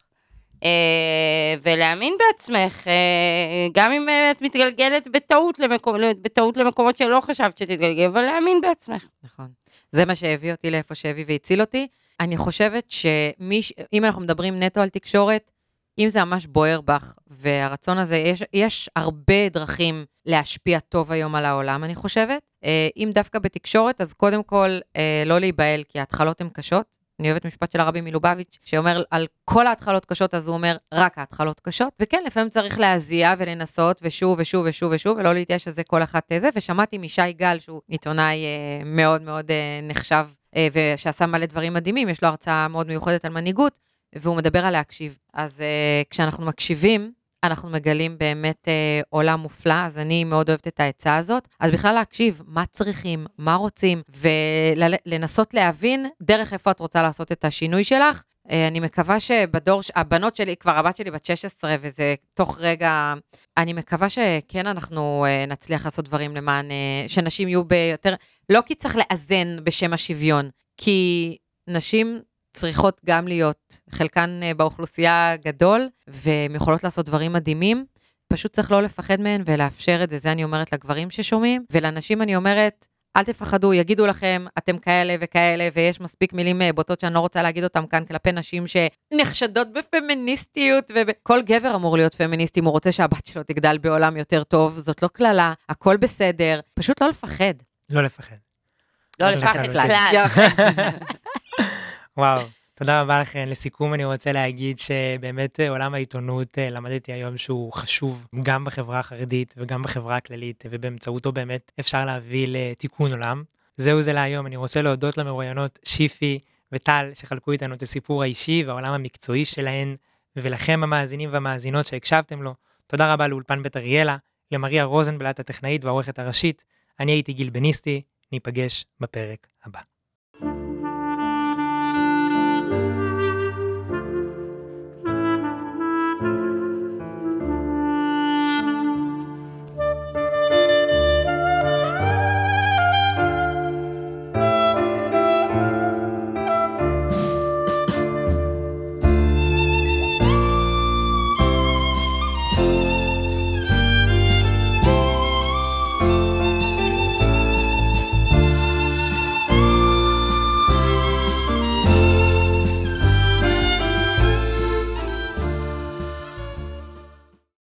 אה, ולהאמין בעצמך, אה, גם אם אה, את מתגלגלת בטעות, למקום, בטעות למקומות שלא חשבת שתתגלגל, אבל להאמין בעצמך. נכון. זה מה שהביא אותי לאיפה שהביא והציל אותי. אני חושבת שאם אנחנו מדברים נטו על תקשורת, אם זה ממש בוער בך, והרצון הזה, יש, יש הרבה דרכים להשפיע טוב היום על העולם, אני חושבת. אה, אם דווקא בתקשורת, אז קודם כל, אה, לא להיבהל, כי ההתחלות הן קשות. אני אוהבת משפט של הרבי מלובביץ', שאומר על כל ההתחלות קשות, אז הוא אומר, רק ההתחלות קשות. וכן, לפעמים צריך להזיע ולנסות, ושוב ושוב ושוב ושוב, ולא להתייאש שזה כל אחת זה. ושמעתי משי גל, שהוא עיתונאי אה, מאוד מאוד אה, נחשב, אה, ושעשה מלא דברים מדהימים, יש לו הרצאה מאוד מיוחדת על מנהיגות, והוא מדבר על להקשיב. אז אה, כשאנחנו מקשיבים, אנחנו מגלים באמת אה, עולם מופלא, אז אני מאוד אוהבת את העצה הזאת. אז בכלל להקשיב, מה צריכים, מה רוצים, ולנסות להבין דרך איפה את רוצה לעשות את השינוי שלך. אה, אני מקווה שבדור, הבנות שלי, כבר הבת שלי בת 16, וזה תוך רגע, אני מקווה שכן אנחנו אה, נצליח לעשות דברים למען, אה, שנשים יהיו ביותר, לא כי צריך לאזן בשם השוויון, כי נשים צריכות גם להיות, חלקן אה, באוכלוסייה גדול, והן יכולות לעשות דברים מדהימים. פשוט צריך לא לפחד מהן ולאפשר את זה, זה אני אומרת לגברים ששומעים, ולנשים אני אומרת, אל תפחדו, יגידו לכם, אתם כאלה וכאלה, ויש מספיק מילים אה, בוטות שאני לא רוצה להגיד אותם כאן כלפי נשים שנחשדות בפמיניסטיות, וכל גבר אמור להיות פמיניסט אם הוא רוצה שהבת שלו תגדל בעולם יותר טוב, זאת לא קללה, הכל בסדר, פשוט לא לפחד. לא לפחד. לא לא לפחד לפחד. וואו, תודה רבה לכם. לסיכום אני רוצה להגיד שבאמת אה, עולם העיתונות אה, למדתי היום שהוא חשוב גם בחברה החרדית וגם בחברה הכללית, ובאמצעותו באמת אפשר להביא לתיקון עולם. זהו זה להיום, אני רוצה להודות למרואיינות שיפי וטל שחלקו איתנו את הסיפור האישי והעולם המקצועי שלהן, ולכם המאזינים והמאזינות שהקשבתם לו. תודה רבה לאולפן בית אריאלה, למריה רוזנבלט הטכנאית והעורכת הראשית. אני הייתי גיל בניסטי, ניפגש בפרק הבא.